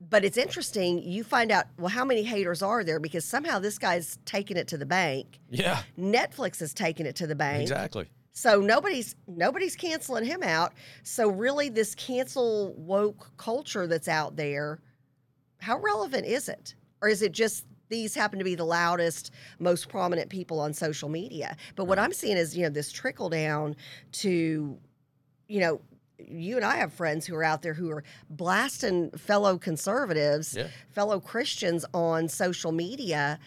But it's interesting. You find out, well, how many haters are there? Because somehow this guy's taking it to the bank. yeah Netflix has taken it to the bank. exactly So nobody's nobody's canceling him out. So really, this cancel woke culture that's out there, how relevant is it, or is it just these happen to be the loudest, most prominent people on social media? But what I'm seeing is you know this trickle down to, you know, you and I have friends who are out there who are blasting fellow conservatives, Yeah. fellow Christians on social media.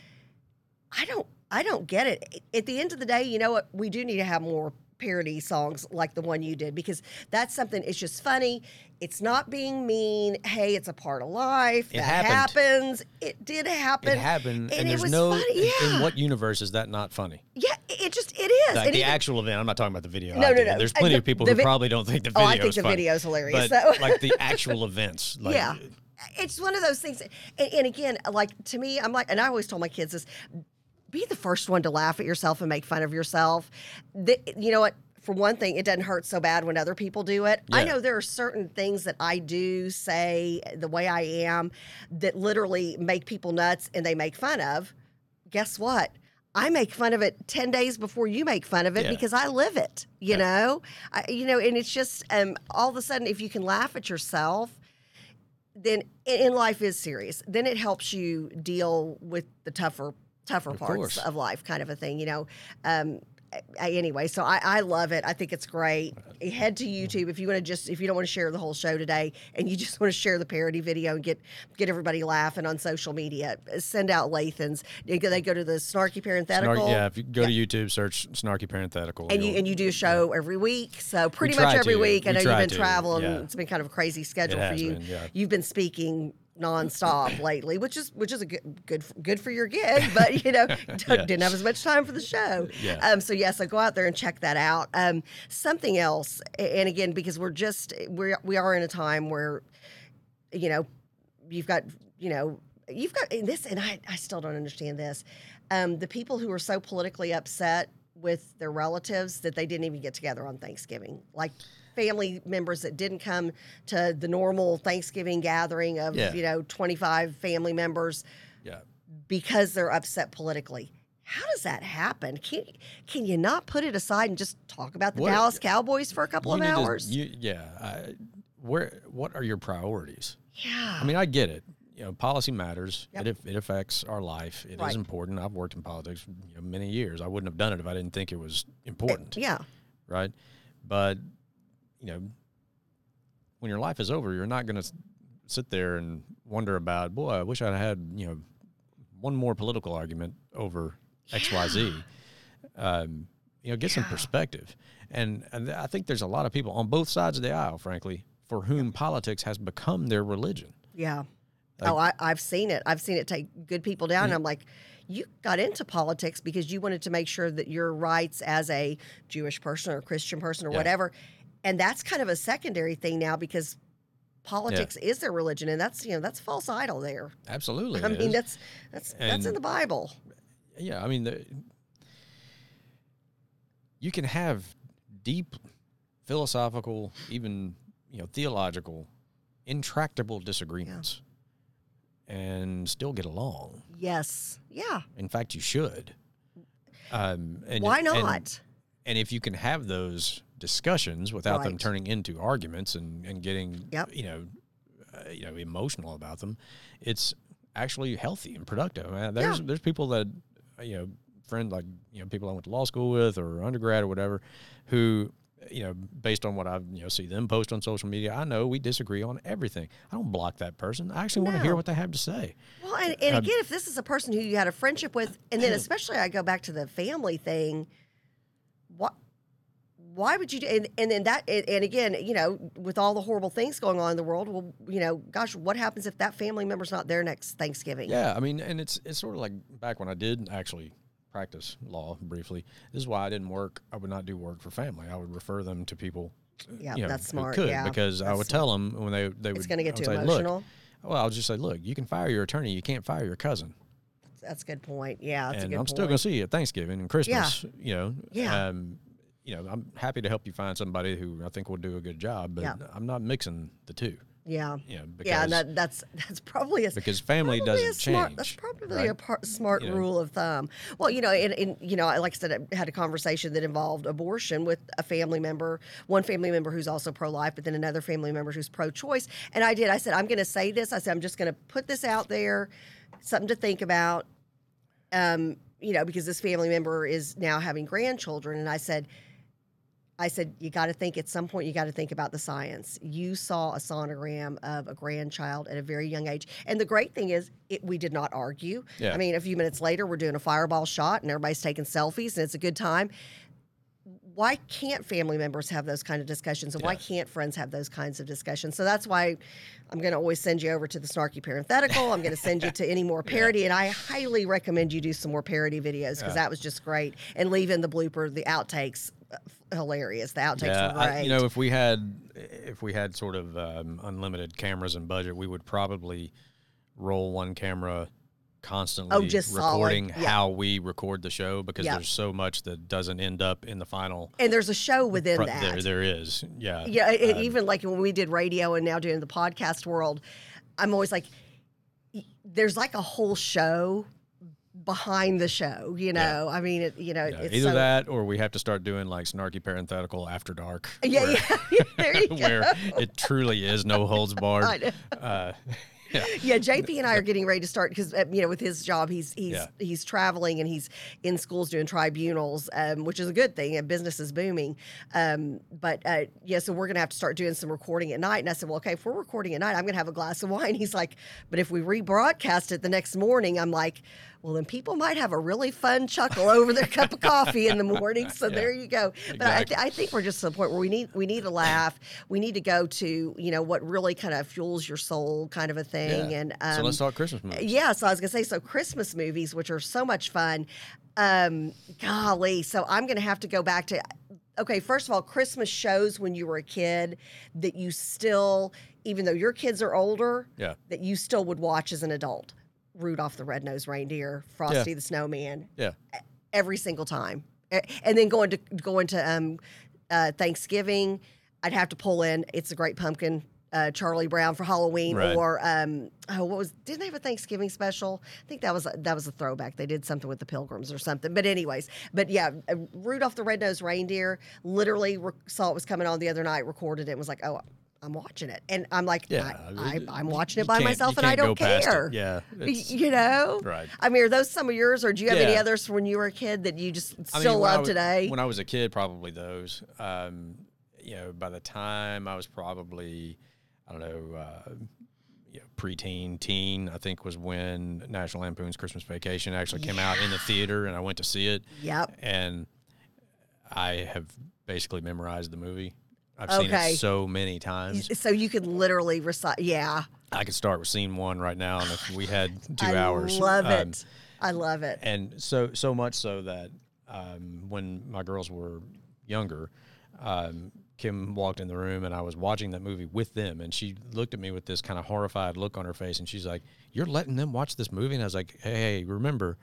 I don't I don't get it. At the end of the day, you know what? We do need to have more parody songs like the one you did because that's something it's just funny. It's not being mean. Hey, it's a part of life. It that happened. happens. It did happen. It happened, and, it there's no. funny. in- Yeah. In what universe is that not funny? yeah, it just it is. Like And the even- actual event. I'm not talking about the video. No, I no, did. no. There's plenty the- of people who vi- probably don't think the video Oh, I think is the funny. video's hilarious, But so- like the actual events. Like, yeah. It's one of those things. And, and again, like to me, I'm like, and I always told my kids this be the first one to laugh at yourself and make fun of yourself. The, you know what? For one thing, it doesn't hurt so bad when other people do it. I know there are certain things that I do say the way I am that literally make people nuts and they make fun of. Guess what? I make fun of it 10 days before you make fun of it Yeah. because I live it, you know? I, you know, and it's just um, all of a sudden, if you can laugh at yourself, then in life is serious. Then it helps you deal with the tougher tougher Of parts course. of life, kind of a thing. You know. Um, anyway, so I, I love it. I think it's great. Head to YouTube if you want to just if you don't want to share the whole show today and you just want to share the parody video and get get everybody laughing on social media. Send out Lathan's. They go, to the snarky parenthetical. Snarky, yeah, if you go to YouTube, search snarky parenthetical. And you and you do a show every week, so pretty much every to. week. I know you've been to, traveling. yeah. It's been kind of a crazy schedule for you. been, yeah. You've been speaking nonstop lately, which is which is a good good good for your gig, but you know Yeah. didn't have as much time for the show. Yeah. Um. So yeah, so go out there and check that out. Um. Something else, and again, because we're just we we are in a time where, you know, you've got you know you've got and this, and I I still don't understand this. Um. The people who are so politically upset with their relatives that they didn't even get together on Thanksgiving, like family members that didn't come to the normal Thanksgiving gathering of Yeah. you know 25 family members yeah. because they're upset politically. How does that happen? Can can you not put it aside and just talk about the What- Dallas Cowboys for a couple of need to- hours? you, yeah. I, where? What are your priorities? yeah. I mean, I get it. You know, policy matters. Yep. It It it affects our life. It is Right. important. I've worked in politics you know, many years. I wouldn't have done it if I didn't think it was important. yeah. Right. But you know, when your life is over, you're not going to sit there and wonder about, boy, I wish I had you know one more political argument over X Y Z. Um, you know, get some perspective. And, and I think there's a lot of people on both sides of the aisle, frankly, for whom politics has become their religion. Yeah. Like- oh, I, I've seen it. I've seen it take good people down. And I'm like, you got into politics because you wanted to make sure that your rights as a Jewish person or a Christian person or Yeah. whatever. And that's kind of a secondary thing now because politics is their religion. And that's, you know, that's false idol there. Absolutely. I mean, is. that's, that's, that's in the Bible. yeah, I mean, the, you can have deep philosophical, even you know, theological, intractable disagreements, and still get along. Yes. Yeah. In fact, you should. Um, and, Why and- not? And, if you can have those discussions without them turning into arguments and, and getting Yep. you know uh, you know emotional about them, it's actually healthy and productive. I mean, there's Yeah. there's people that uh, you know friend like you know people I went to law school with or undergrad or whatever who you know based on what I you know see them post on social media, I know we disagree on everything. I don't block that person. I actually want to hear what they have to say. Well, and, and Um, again, if this is a person who you had a friendship with, and then especially I go back to the family thing, what? Why would you do? And, and then that, and, and again, you know, with all the horrible things going on in the world, well, you know, gosh, what happens if that family member's not there next Thanksgiving? Yeah, I mean, and it's it's sort of like back when I did actually practice law briefly. This is why I didn't work. I would not do work for family. I would refer them to people. Yeah, you know, that's smart. Could yeah, because I would smart. tell them when they they. It's going to get would too say, emotional. Look, well, I'll just say, look, you can fire your attorney. You can't fire your cousin. That's a good point. Yeah, that's a and I'm point. still going to see you at Thanksgiving and Christmas. Yeah. You know. Yeah. Um, you know, I'm happy to help you find somebody who I think will do a good job, but Yeah. I'm not mixing the two. yeah, know, because yeah, and that, that's that's probably a because family doesn't smart, change. That's probably right? a par- smart You know. rule of thumb. Well, you know, and, and you know, like I said, I had a conversation that involved abortion with a family member, one family member who's also pro-life, but then another family member who's pro-choice. And I did. I said, I'm going to say this. I said, I'm just going to put this out there, something to think about. Um, you know, because this family member is now having grandchildren, and I said. I said, you got to think at some point, you got to think about the science. You saw a sonogram of a grandchild at a very young age. And the great thing is, it, we did not argue. Yeah. I mean, a few minutes later, we're doing a fireball shot and everybody's taking selfies and it's a good time. Why can't family members have those kind of discussions? And why can't friends have those kinds of discussions? So that's why I'm going to always send you over to the snarky parenthetical. I'm going to send you to any more parody. And I highly recommend you do some more parody videos because that was just great. And leave in the blooper, the outtakes, hilarious. The outtakes Yeah, were great. I, you know, if we had if we had sort of um, unlimited cameras and budget, we would probably roll one camera constantly Oh, just recording yeah. how we record the show because Yeah. there's so much that doesn't end up in the final. and there's a show within pro- that. there, there is, yeah, Yeah, Um, even like when we did radio and now doing the podcast world, I'm always like, there's like a whole show behind the show. You know, I mean, it, you know, yeah, it's either so, that or we have to start doing like snarky parenthetical after dark. Yeah, where, yeah, there you go. where it truly is no holds barred. Uh, yeah, yeah, JP and I are getting ready to start because uh, you know with his job he's he's Yeah. he's traveling and he's in schools doing tribunals, um, which is a good thing. And business is booming, um, but uh, yeah, so we're gonna have to start doing some recording at night. And I said, well, okay, if we're recording at night, I'm gonna have a glass of wine. He's like, but if we rebroadcast it the next morning, I'm like. Well, then people might have a really fun chuckle over their cup of coffee in the morning. So there you go. But I, th- I think we're just to the point where we need we need to laugh. We need to go to you know what really kind of fuels your soul, kind of a thing. yeah. And um, so let's talk Christmas movies. yeah, so I was gonna say, so Christmas movies, which are so much fun. Um, golly, so I'm gonna have to go back to. Okay, first of all, Christmas shows when you were a kid that you still, even though your kids are older, Yeah. that you still would watch as an adult. Rudolph the Red-Nosed Reindeer, Frosty the Snowman, Yeah, every single time. And then going to going to um, uh, Thanksgiving, I'd have to pull in "It's a Great Pumpkin," uh, Charlie Brown for Halloween, Right. or um, oh, what was? Didn't they have a Thanksgiving special? I think that was a, that was a throwback. They did something with the Pilgrims or something. But anyways, but yeah, uh, Rudolph the Red-Nosed Reindeer. Literally re- saw it was coming on the other night, recorded it, and was like, oh. I'm watching it, and I'm like, Yeah, I, I'm watching it by myself, and I don't care. Yeah, you know, Right. I mean, are those some of yours, or do you have any others from when you were a kid that you just I mean, still I love was- today? When I was a kid, probably those. Um, you know, by the time I was probably, I don't know, uh, you know, preteen, teen, I think was when National Lampoon's Christmas Vacation actually came out in the theater, and I went to see it. Yep. And I have basically memorized the movie. I've seen Okay. it so many times. So you could literally recite. Yeah, I could start with scene one right now, and if we had two I hours, love um, it. I love it. and so so much so that um, when my girls were younger, um, Kim walked in the room and I was watching that movie with them, and she looked at me with this kind of horrified look on her face, and she's like, "You're letting them watch this movie?" And I was like, "Hey, remember,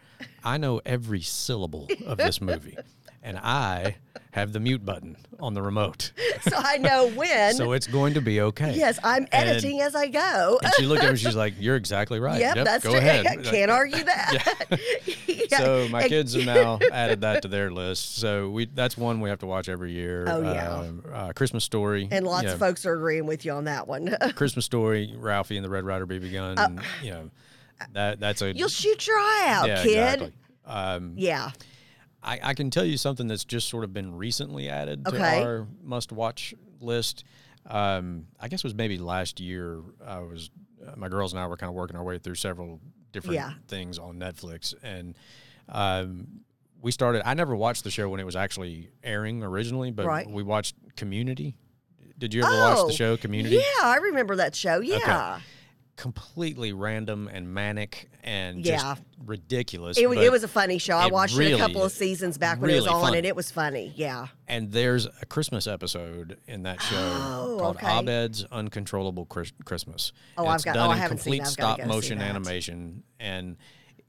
I know every syllable of this movie." And I have the mute button on the remote, So I know when. so it's going to be okay. yes, I'm And- editing as I go. And she looked at me. She's like, "You're exactly right. Yep, that's go true. ahead." I can't argue that. Yeah. So my And- kids have now added that to their list. So we that's one we have to watch every year. Oh, yeah. Um, uh, Christmas Story. And lots you of folks are agreeing with you on that one. Christmas Story, Ralphie and the Red Ryder BB gun. you know, that that's a Uh, You'll shoot your eye out, yeah kid. exactly. Um, Yeah. I, I can tell you something that's just sort of been recently added to our must watch list. Um, I guess it was maybe last year. I was uh, my girls and I were kind of working our way through several different Yeah. things on Netflix, and um, we started. I never watched the show when it was actually airing originally, but Right. we watched Community. Did you ever watch Oh, the show Community? Yeah, I remember that show. Yeah. Completely random and manic and Yeah. just ridiculous. It, it was a funny show. I watched it a couple of seasons back when it was on, funny. and it was funny. Yeah. And there's a Christmas episode in that show Oh, called okay. Abed's Uncontrollable Chris- Christmas. Oh, And I've it's got- done oh, I in haven't seen complete that. Stop go motion animation, and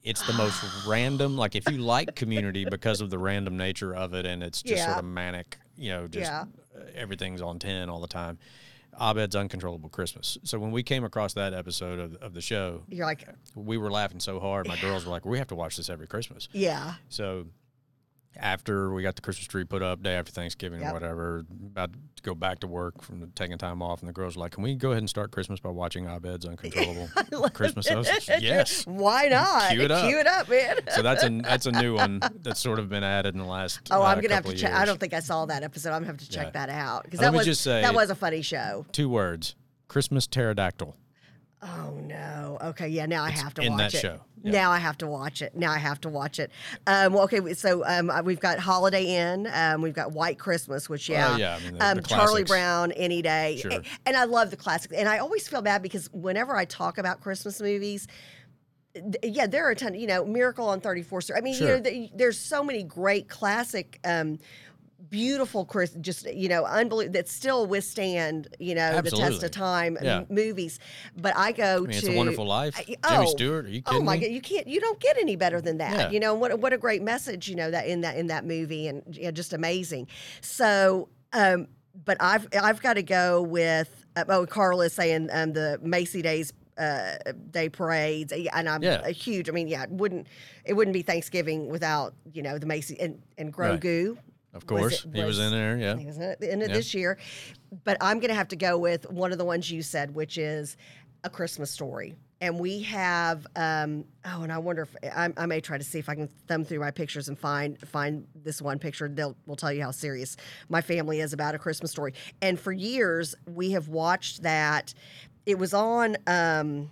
it's the most random. Like if you like Community because of the random nature of it, and it's just sort of manic, you know, just Yeah. everything's on ten all the time. Abed's Uncontrollable Christmas. So when we came across that episode of, of the show, You're like, we were laughing so hard. My girls were like, "We have to watch this every Christmas." yeah. So after we got the Christmas tree put up, day after Thanksgiving Yep. or whatever, about to go back to work from the, taking time off, and the girls were like, "Can we go ahead and start Christmas by watching Abed's Uncontrollable Christmas?" Like, yes. Why not? Cue it up. Cue it up, man. So that's a that's a new one that's sort of been added in the last. Oh, uh, I'm gonna have to check. I don't think I saw that episode. I'm gonna have to check Yeah. that out because that was just say- that was a funny show. two words: Christmas pterodactyl. Oh no. Okay, yeah. Now I have to in watch that it. show. Yeah. Now I have to watch it. Now I have to watch it. Um, well, okay, so um, uh, we've got Holiday Inn. Um, we've got White Christmas, which yeah, Well, yeah, I mean, the- um, the Charlie. Brown, Any Day, Sure. A- and I love the classics. And I always feel bad because whenever I talk about Christmas movies. Yeah, there are a ton. You know, Miracle on 34th Street. I mean, you know, there's so many great classic, um, beautiful, Chris. Just you know, unbelievable that still withstand you know the test of time Yeah. m- movies. But I go I mean, to It's a Wonderful Life. I- Jimmy oh, Stewart. Are you kidding Oh my me? god, you can't you don't get any better than that. Yeah. You know, what what a great message, you know, that in that in that movie and you know, just amazing. So um but I've I've got to go with uh, oh Carl is saying um the Macy Days uh, day parades, and I'm Yeah. a huge. I mean, yeah, it wouldn't it wouldn't be Thanksgiving without you know the Macy and and Right. Of Was course, it- he was in there. Yeah. He was in it in it Yeah. this year, but I'm going to have to go with one of the ones you said, which is a Christmas story. And we have, um, oh, and I wonder if I, I may try to see if I can thumb through my pictures and find find this one picture. They'll will tell you how serious my family is about a Christmas story. And for years we have watched that. It was on. Um,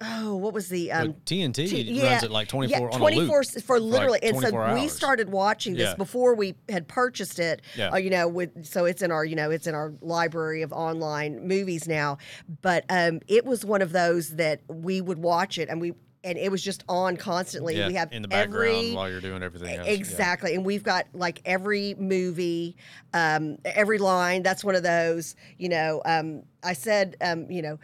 oh, what was the um, But TNT T- runs it like 24 yeah, on a 24 loop. s- for literally. like and so 24 we started watching this Yeah. before we had purchased it. Yeah. Uh, you know, with so it's in our you know it's in our library of online movies now. But um, it was one of those that we would watch it and we and it was just on constantly. Yeah, we have in the background every, while you're doing everything else. yeah. Exactly. And we've got like every movie, um, every line. That's one of those, you know, um, I said, um, you know,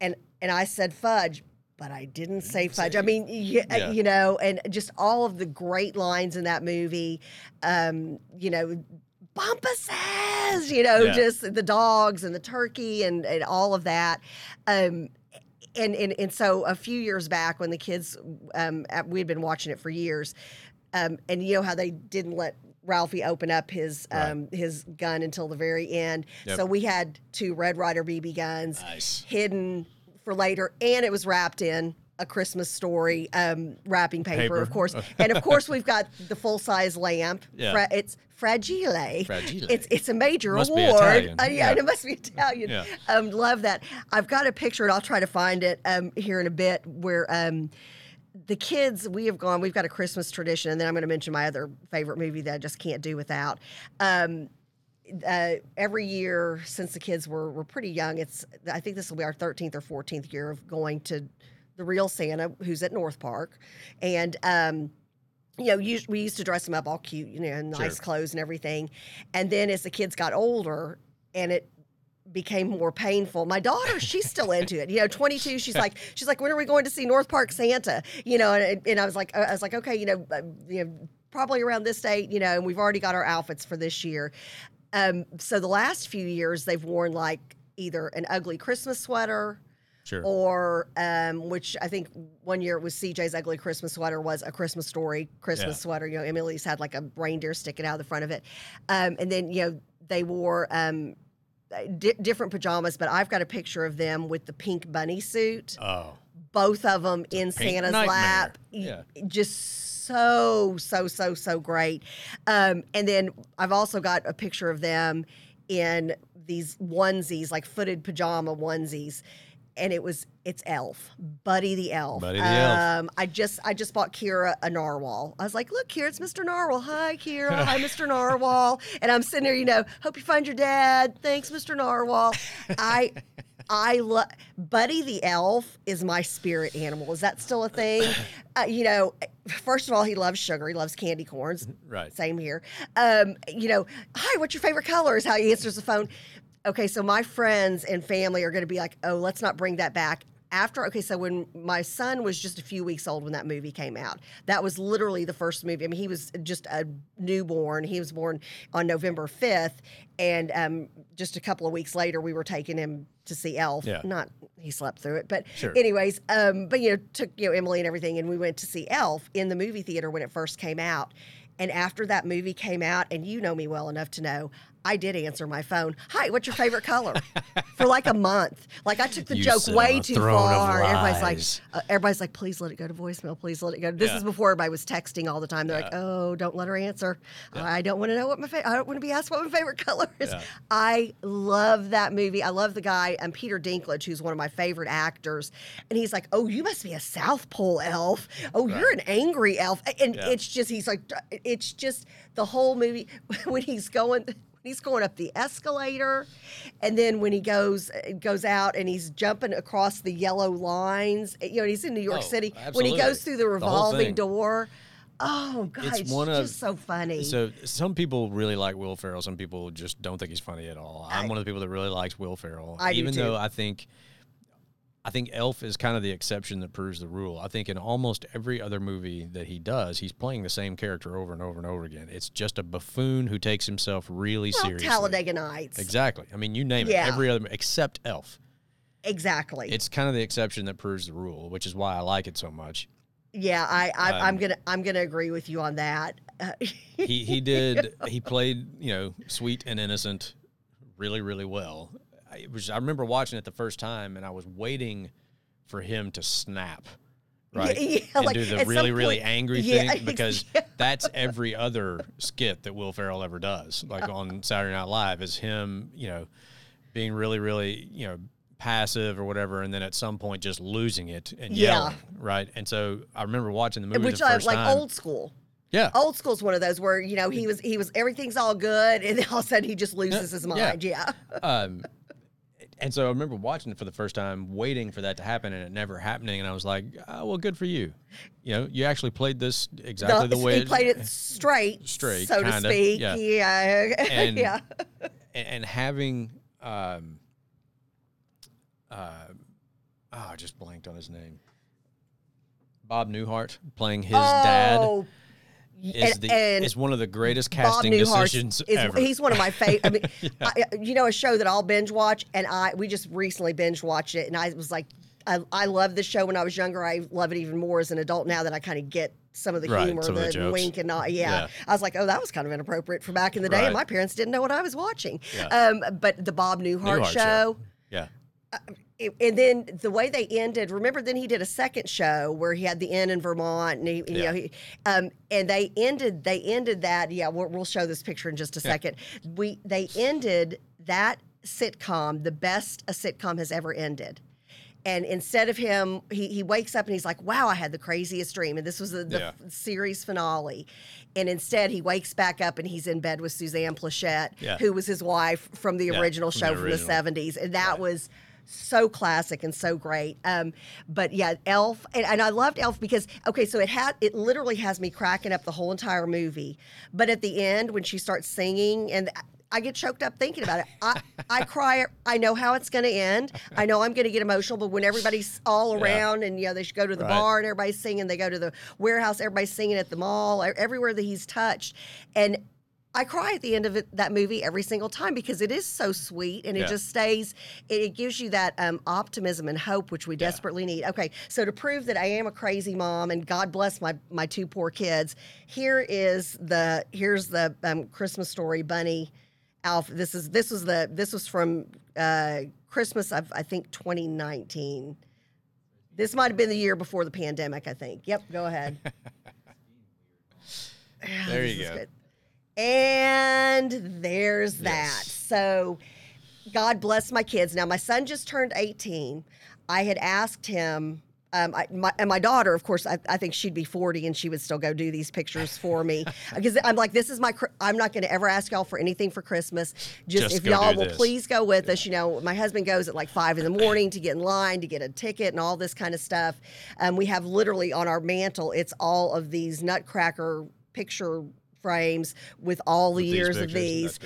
and, and I said fudge, but I didn't say fudge. I mean, y- uh, Yeah. you know, and just all of the great lines in that movie, um, you know, Bumpus you know, Yeah. just the dogs and the turkey and, and all of that. Um, and, and and so a few years back when the kids um we had been watching it for years um and you know how they didn't let Ralphie open up his um his gun until the very end Yep. so we had two Red Ryder BB guns Nice. hidden for later and it was wrapped in a Christmas story um wrapping paper, Paper. of course and of course we've got the full size lamp Yeah. Fra- it's fragile Fragile. it's it's a major Must award. Uh, yeah, Yeah. and it must be Italian Yeah. um, love that. I've got a picture, and I'll try to find it um, here in a bit, where um, the kids we have gone. We've got a Christmas tradition, and then I'm going to mention my other favorite movie that I just can't do without. Um, uh, every year since the kids were were pretty young, it's I think this will be our 13th or 14th year of going to the real Santa, who's at North Park, and. Um, you know, us- we used to dress them up all cute, you know, in nice Sure. clothes and everything. And then as the kids got older, and it became more painful. My daughter, she's still into it. You know, 22. She's like, she's like, when are we going to see North Park Santa? You know, and, and I was like, I was like, okay, you know, uh, you know, probably around this date. You know, and we've already got our outfits for this year. Um, so the last few years, they've worn like either an ugly Christmas sweater Sure. or um, which I think one year it was CJ's ugly Christmas sweater was a Christmas story Christmas Yeah. sweater. You know, Emily's had like a reindeer sticking out of the front of it, um, and then you know they wore um, di- different pajamas. But I've got a picture of them with the pink bunny suit, oh. both of them in Santa's nightmare. lap. Yeah. Just so so so so great. Um, and then I've also got a picture of them in these onesies, like footed pajama onesies. And it was it's Elf, Buddy the Elf. Buddy the Elf. Um, I just I just bought Kira a narwhal. I was like, look, Kira, it's Mr. Narwhal. Hi, Kira. Hi, Mr. Narwhal. And I'm sitting there, you know, hope you find your dad. Thanks, Mr. Narwhal. I I love Buddy the Elf is my spirit animal. Is that still a thing? Uh, you know, first of all, he loves sugar. He loves candy corns. Right. Same here. Um, you know, hi, what's your favorite color? Is how he answers the phone. Okay, so my friends and family are going to be like, oh, let's not bring that back. After, okay, so when my son was just a few weeks old when that movie came out, that was literally the first movie. I mean, he was just a newborn. He was born on November 5th. And um, just a couple of weeks later, we were taking him to see Elf. Yeah. Not, he slept through it. But, Sure. anyways, um, but, you know, took, you know, Emily and everything, and we went to see Elf in the movie theater when it first came out. And after that movie came out, and you know me well enough to know, I did answer my phone. Hi, what's your favorite color? For like a month. Like I took the You joke way too far. Everybody's like, uh, everybody's like, please let it go to voicemail. Please let it go. This Yeah. is before everybody was texting all the time. They're like, oh, don't let her answer. I don't want to know what my favorite. I don't want to be asked what my favorite color is. Yeah. I love that movie. I love the guy, um, Peter Dinklage, who's one of my favorite actors. And he's like, oh, you must be a South Pole elf. Oh, you're an angry elf. And Yeah. it's just, he's like, it's just the whole movie when he's going. He's going up the escalator, and then when he goes goes out and he's jumping across the yellow lines, you know, he's in New York Oh, City. When he goes through the The revolving thing. door, oh god, It's it's, one of- just so funny. So some people really like Will Ferrell. Some people just don't think he's funny at all. I'm one of the people that really likes Will Ferrell. I do even though I think I think Elf is kind of the exception that proves the rule. I think in almost every other movie that he does, he's playing the same character over and over and over again. It's just a buffoon who takes himself really well, seriously. Talladega Nights, Exactly. I mean, you name Yeah. it. Every other except Elf. exactly. It's kind of the exception that proves the rule, which is why I like it so much. yeah, I, I I'm Um, gonna I'm gonna agree with you on that. He he did he played you know sweet and innocent really really well it was, I remember watching it the first time and i was waiting for him to snap right yeah, and like, do the really really point- angry yeah, thing because yeah. that's every other skit that will ferrell ever does like on saturday night live is him you know being really really you know passive or whatever and then at some point just losing it and Yeah. right and so i remember watching the movie which the I first like time old school. yeah Old school's one of those where you know he was he was everything's all good, and then all of a sudden he just loses his yeah. mind. Yeah, um, and so I remember watching it for the first time, waiting for that to happen, and it never happening. And I was like, oh, "Well, good for you. You know, you actually played this exactly the, way he played it straight, Straight, so to kinda, speak. yeah. Yeah, And- yeah. and, having, um, uh, oh, I just blanked on his name. Bob Newhart playing his dad Oh, is and- the and is one of the greatest casting decisions is ever. he's one of my favorite. I mean, I, you know, a show that I'll binge watch, and I we just recently binge watched it, and I was like, I, I loved this show when I was younger. I love it even more as an adult now that I kind of get some of the Right, humor, the the, wink and all. Yeah. Yeah. I was like, oh, that was kind of inappropriate for back in the day, Right. and my parents didn't know what I was watching. Yeah. Um, but the Bob Newhart, Newhart show. Yeah. And then the way they ended, remember, then he did a second show where he had the inn in Vermont, and he, you Yeah. know, he, um, and they ended, they ended that. Yeah, we'll, we'll show this picture in just a second. We they ended that sitcom the best a sitcom has ever ended. And instead of him, he, he wakes up and he's like, "Wow, I had the craziest dream." And this was the, the Yeah. f- series finale. And instead, he wakes back up and he's in bed with Suzanne Pleshette, Yeah. who was his wife from the Yeah, original from show the from the '70s, and that was so classic and so great. Um, but yeah, Elf, and, and I loved Elf because okay, so it had it literally has me cracking up the whole entire movie. But at the end, when she starts singing, and I get choked up thinking about it. I, I cry. I know how it's going to end. I know I'm going to get emotional. But when everybody's all Yeah. around, and you know they should go to the Right. bar, and everybody's singing. They go to the warehouse. Everybody's singing at the mall. Everywhere that he's touched, and I cry at the end of it, that movie every single time because it is so sweet and it Yeah. just stays. It, it gives you that um, optimism and hope, which we desperately need. Okay, so to prove that I am a crazy mom and God bless my my two poor kids, here is the here's the um, Christmas story bunny. Alf, this is this was the this was from uh, Christmas of I think 2019. This might have been the year before the pandemic. I think. Yep. Go ahead. There you go. good. And there's that. Yes. So God bless my kids. Now, my son just turned 18. I had asked him, um, I, my, and my daughter, of course, I, I think she'd be 40 and she would still go do these pictures for me. Because I'm like, this is my, I'm not going to ever ask y'all for anything for Christmas. Just, Just if y'all will this. please go with us. You know, my husband goes at like five in the morning to get in line, to get a ticket, and all this kind of stuff. Um, we have literally on our mantle, it's all of these Nutcracker picture frames with all the With years of these.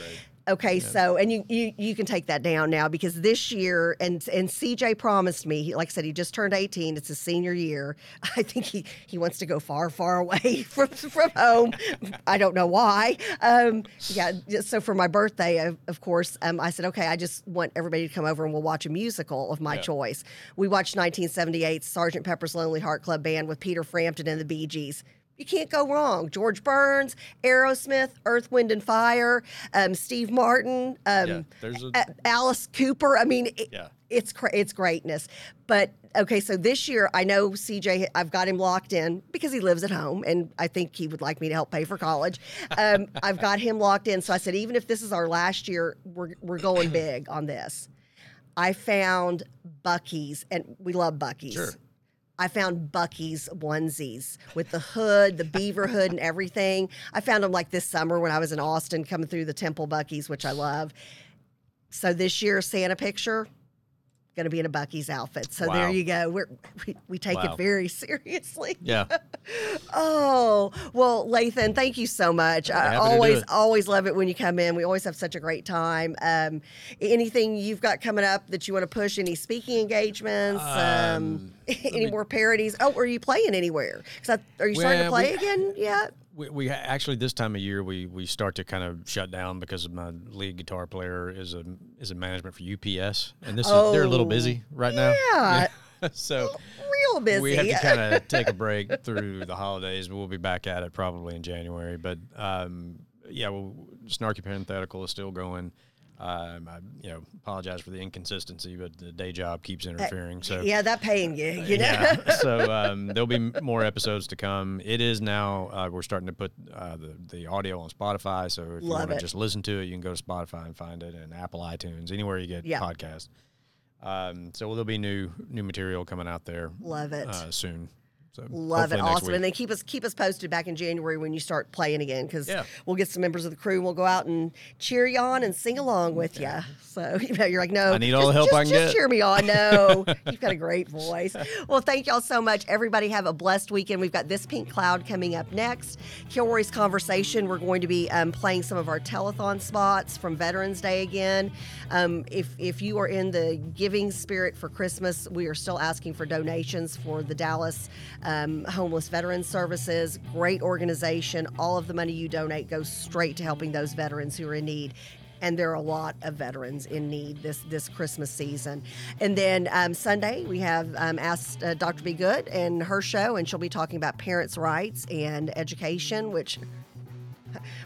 Okay, so and you, you you can take that down now because this year and and CJ promised me, he, like I said, he just turned 18. It's his senior year. I think he he wants to go far, far away from from home. I don't know why. Um, yeah, so for my birthday, of, of course, um, I said, okay, I just want everybody to come over and we'll watch a musical of my Yeah. choice. We watched 1978's Sergeant Pepper's Lonely Heart Club Band with Peter Frampton and the Bee Gees. You can't go wrong. George Burns, Aerosmith, Earth, Wind, and Fire, um, Steve Martin, um, Yeah, there's a- A- Alice Cooper. I mean, it, Yeah. it's cra- it's greatness. But okay, so this year I know CJ. I've got him locked in because he lives at home, and I think he would like me to help pay for college. Um, I've got him locked in. So I said, even if this is our last year, we're we're going big on this. I found Buc-ee's, and we love Buc-ee's. Sure. I found Buc-ee's onesies with the hood, the beaver hood, and everything. I found them like this summer when I was in Austin coming through the Temple Buc-ee's, which I love. So this year, Santa picture, going to be in a Buc-ee's outfit. So there you go. We're, we we take Wow. it very seriously. Yeah. Oh, well, Lathan, thank you so much. I Happy always, always love it when you come in. We always have such a great time. Um, anything you've got coming up that you want to push? Any speaking engagements? Um, any more parodies? Oh, are you playing anywhere? 'Cause I- are you starting to play we- again yet? We, we actually this time of year we, we start to kind of shut down because my lead guitar player is a is in management for UPS and this is they're a little Oh, busy right now. yeah. so Real busy. we have to kind of take a break through the holidays. We'll be back at it probably in January. But um, yeah, well, Snarky Parenthetical is still going. Um, I you know apologize for the inconsistency, but the day job keeps interfering. So yeah, that paying you, you know. yeah. so um, there'll be more episodes to come. It is now uh, we're starting to put uh, the the audio on Spotify. So if you want to just listen to it, you can go to Spotify and find it, and Apple iTunes, anywhere you get Yeah. podcasts. Um, so there'll be new new material coming out there. Love it. uh, soon. So Love it, awesome, and week. then keep us keep us posted back in January when you start playing again, because Yeah. we'll get some members of the crew. and We'll go out and cheer you on and sing along with you. So you know, you're like, no, I need all the help just, I can just get. cheer me on. No, you've got a great voice. Well, thank y'all so much. Everybody have a blessed weekend. We've got this pink cloud coming up next. Kilroy's conversation. We're going to be um, playing some of our telethon spots from Veterans Day again. Um, if if you are in the giving spirit for Christmas, we are still asking for donations for the Dallas um, Homeless Veterans Services. Great organization. All of the money you donate goes straight to helping those veterans who are in need. And there are a lot of veterans in need this this Christmas season. And then um, Sunday we have um, asked uh, Dr. Be Good and her show, and she'll be talking about parents' rights and education, which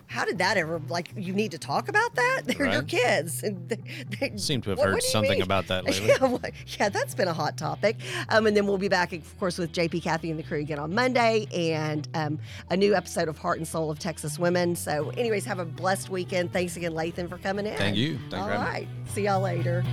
how did that ever like you need to talk about that they're your kids and they, they- Seem to have what- heard what something mean? about that lately. yeah, well, yeah that's been a hot topic um, and then we'll be back of course with jp kathy and the crew again on monday and um, a new episode of heart and soul of texas women so anyways have a blessed weekend thanks again lathan for coming in Thank you. All me. see y'all later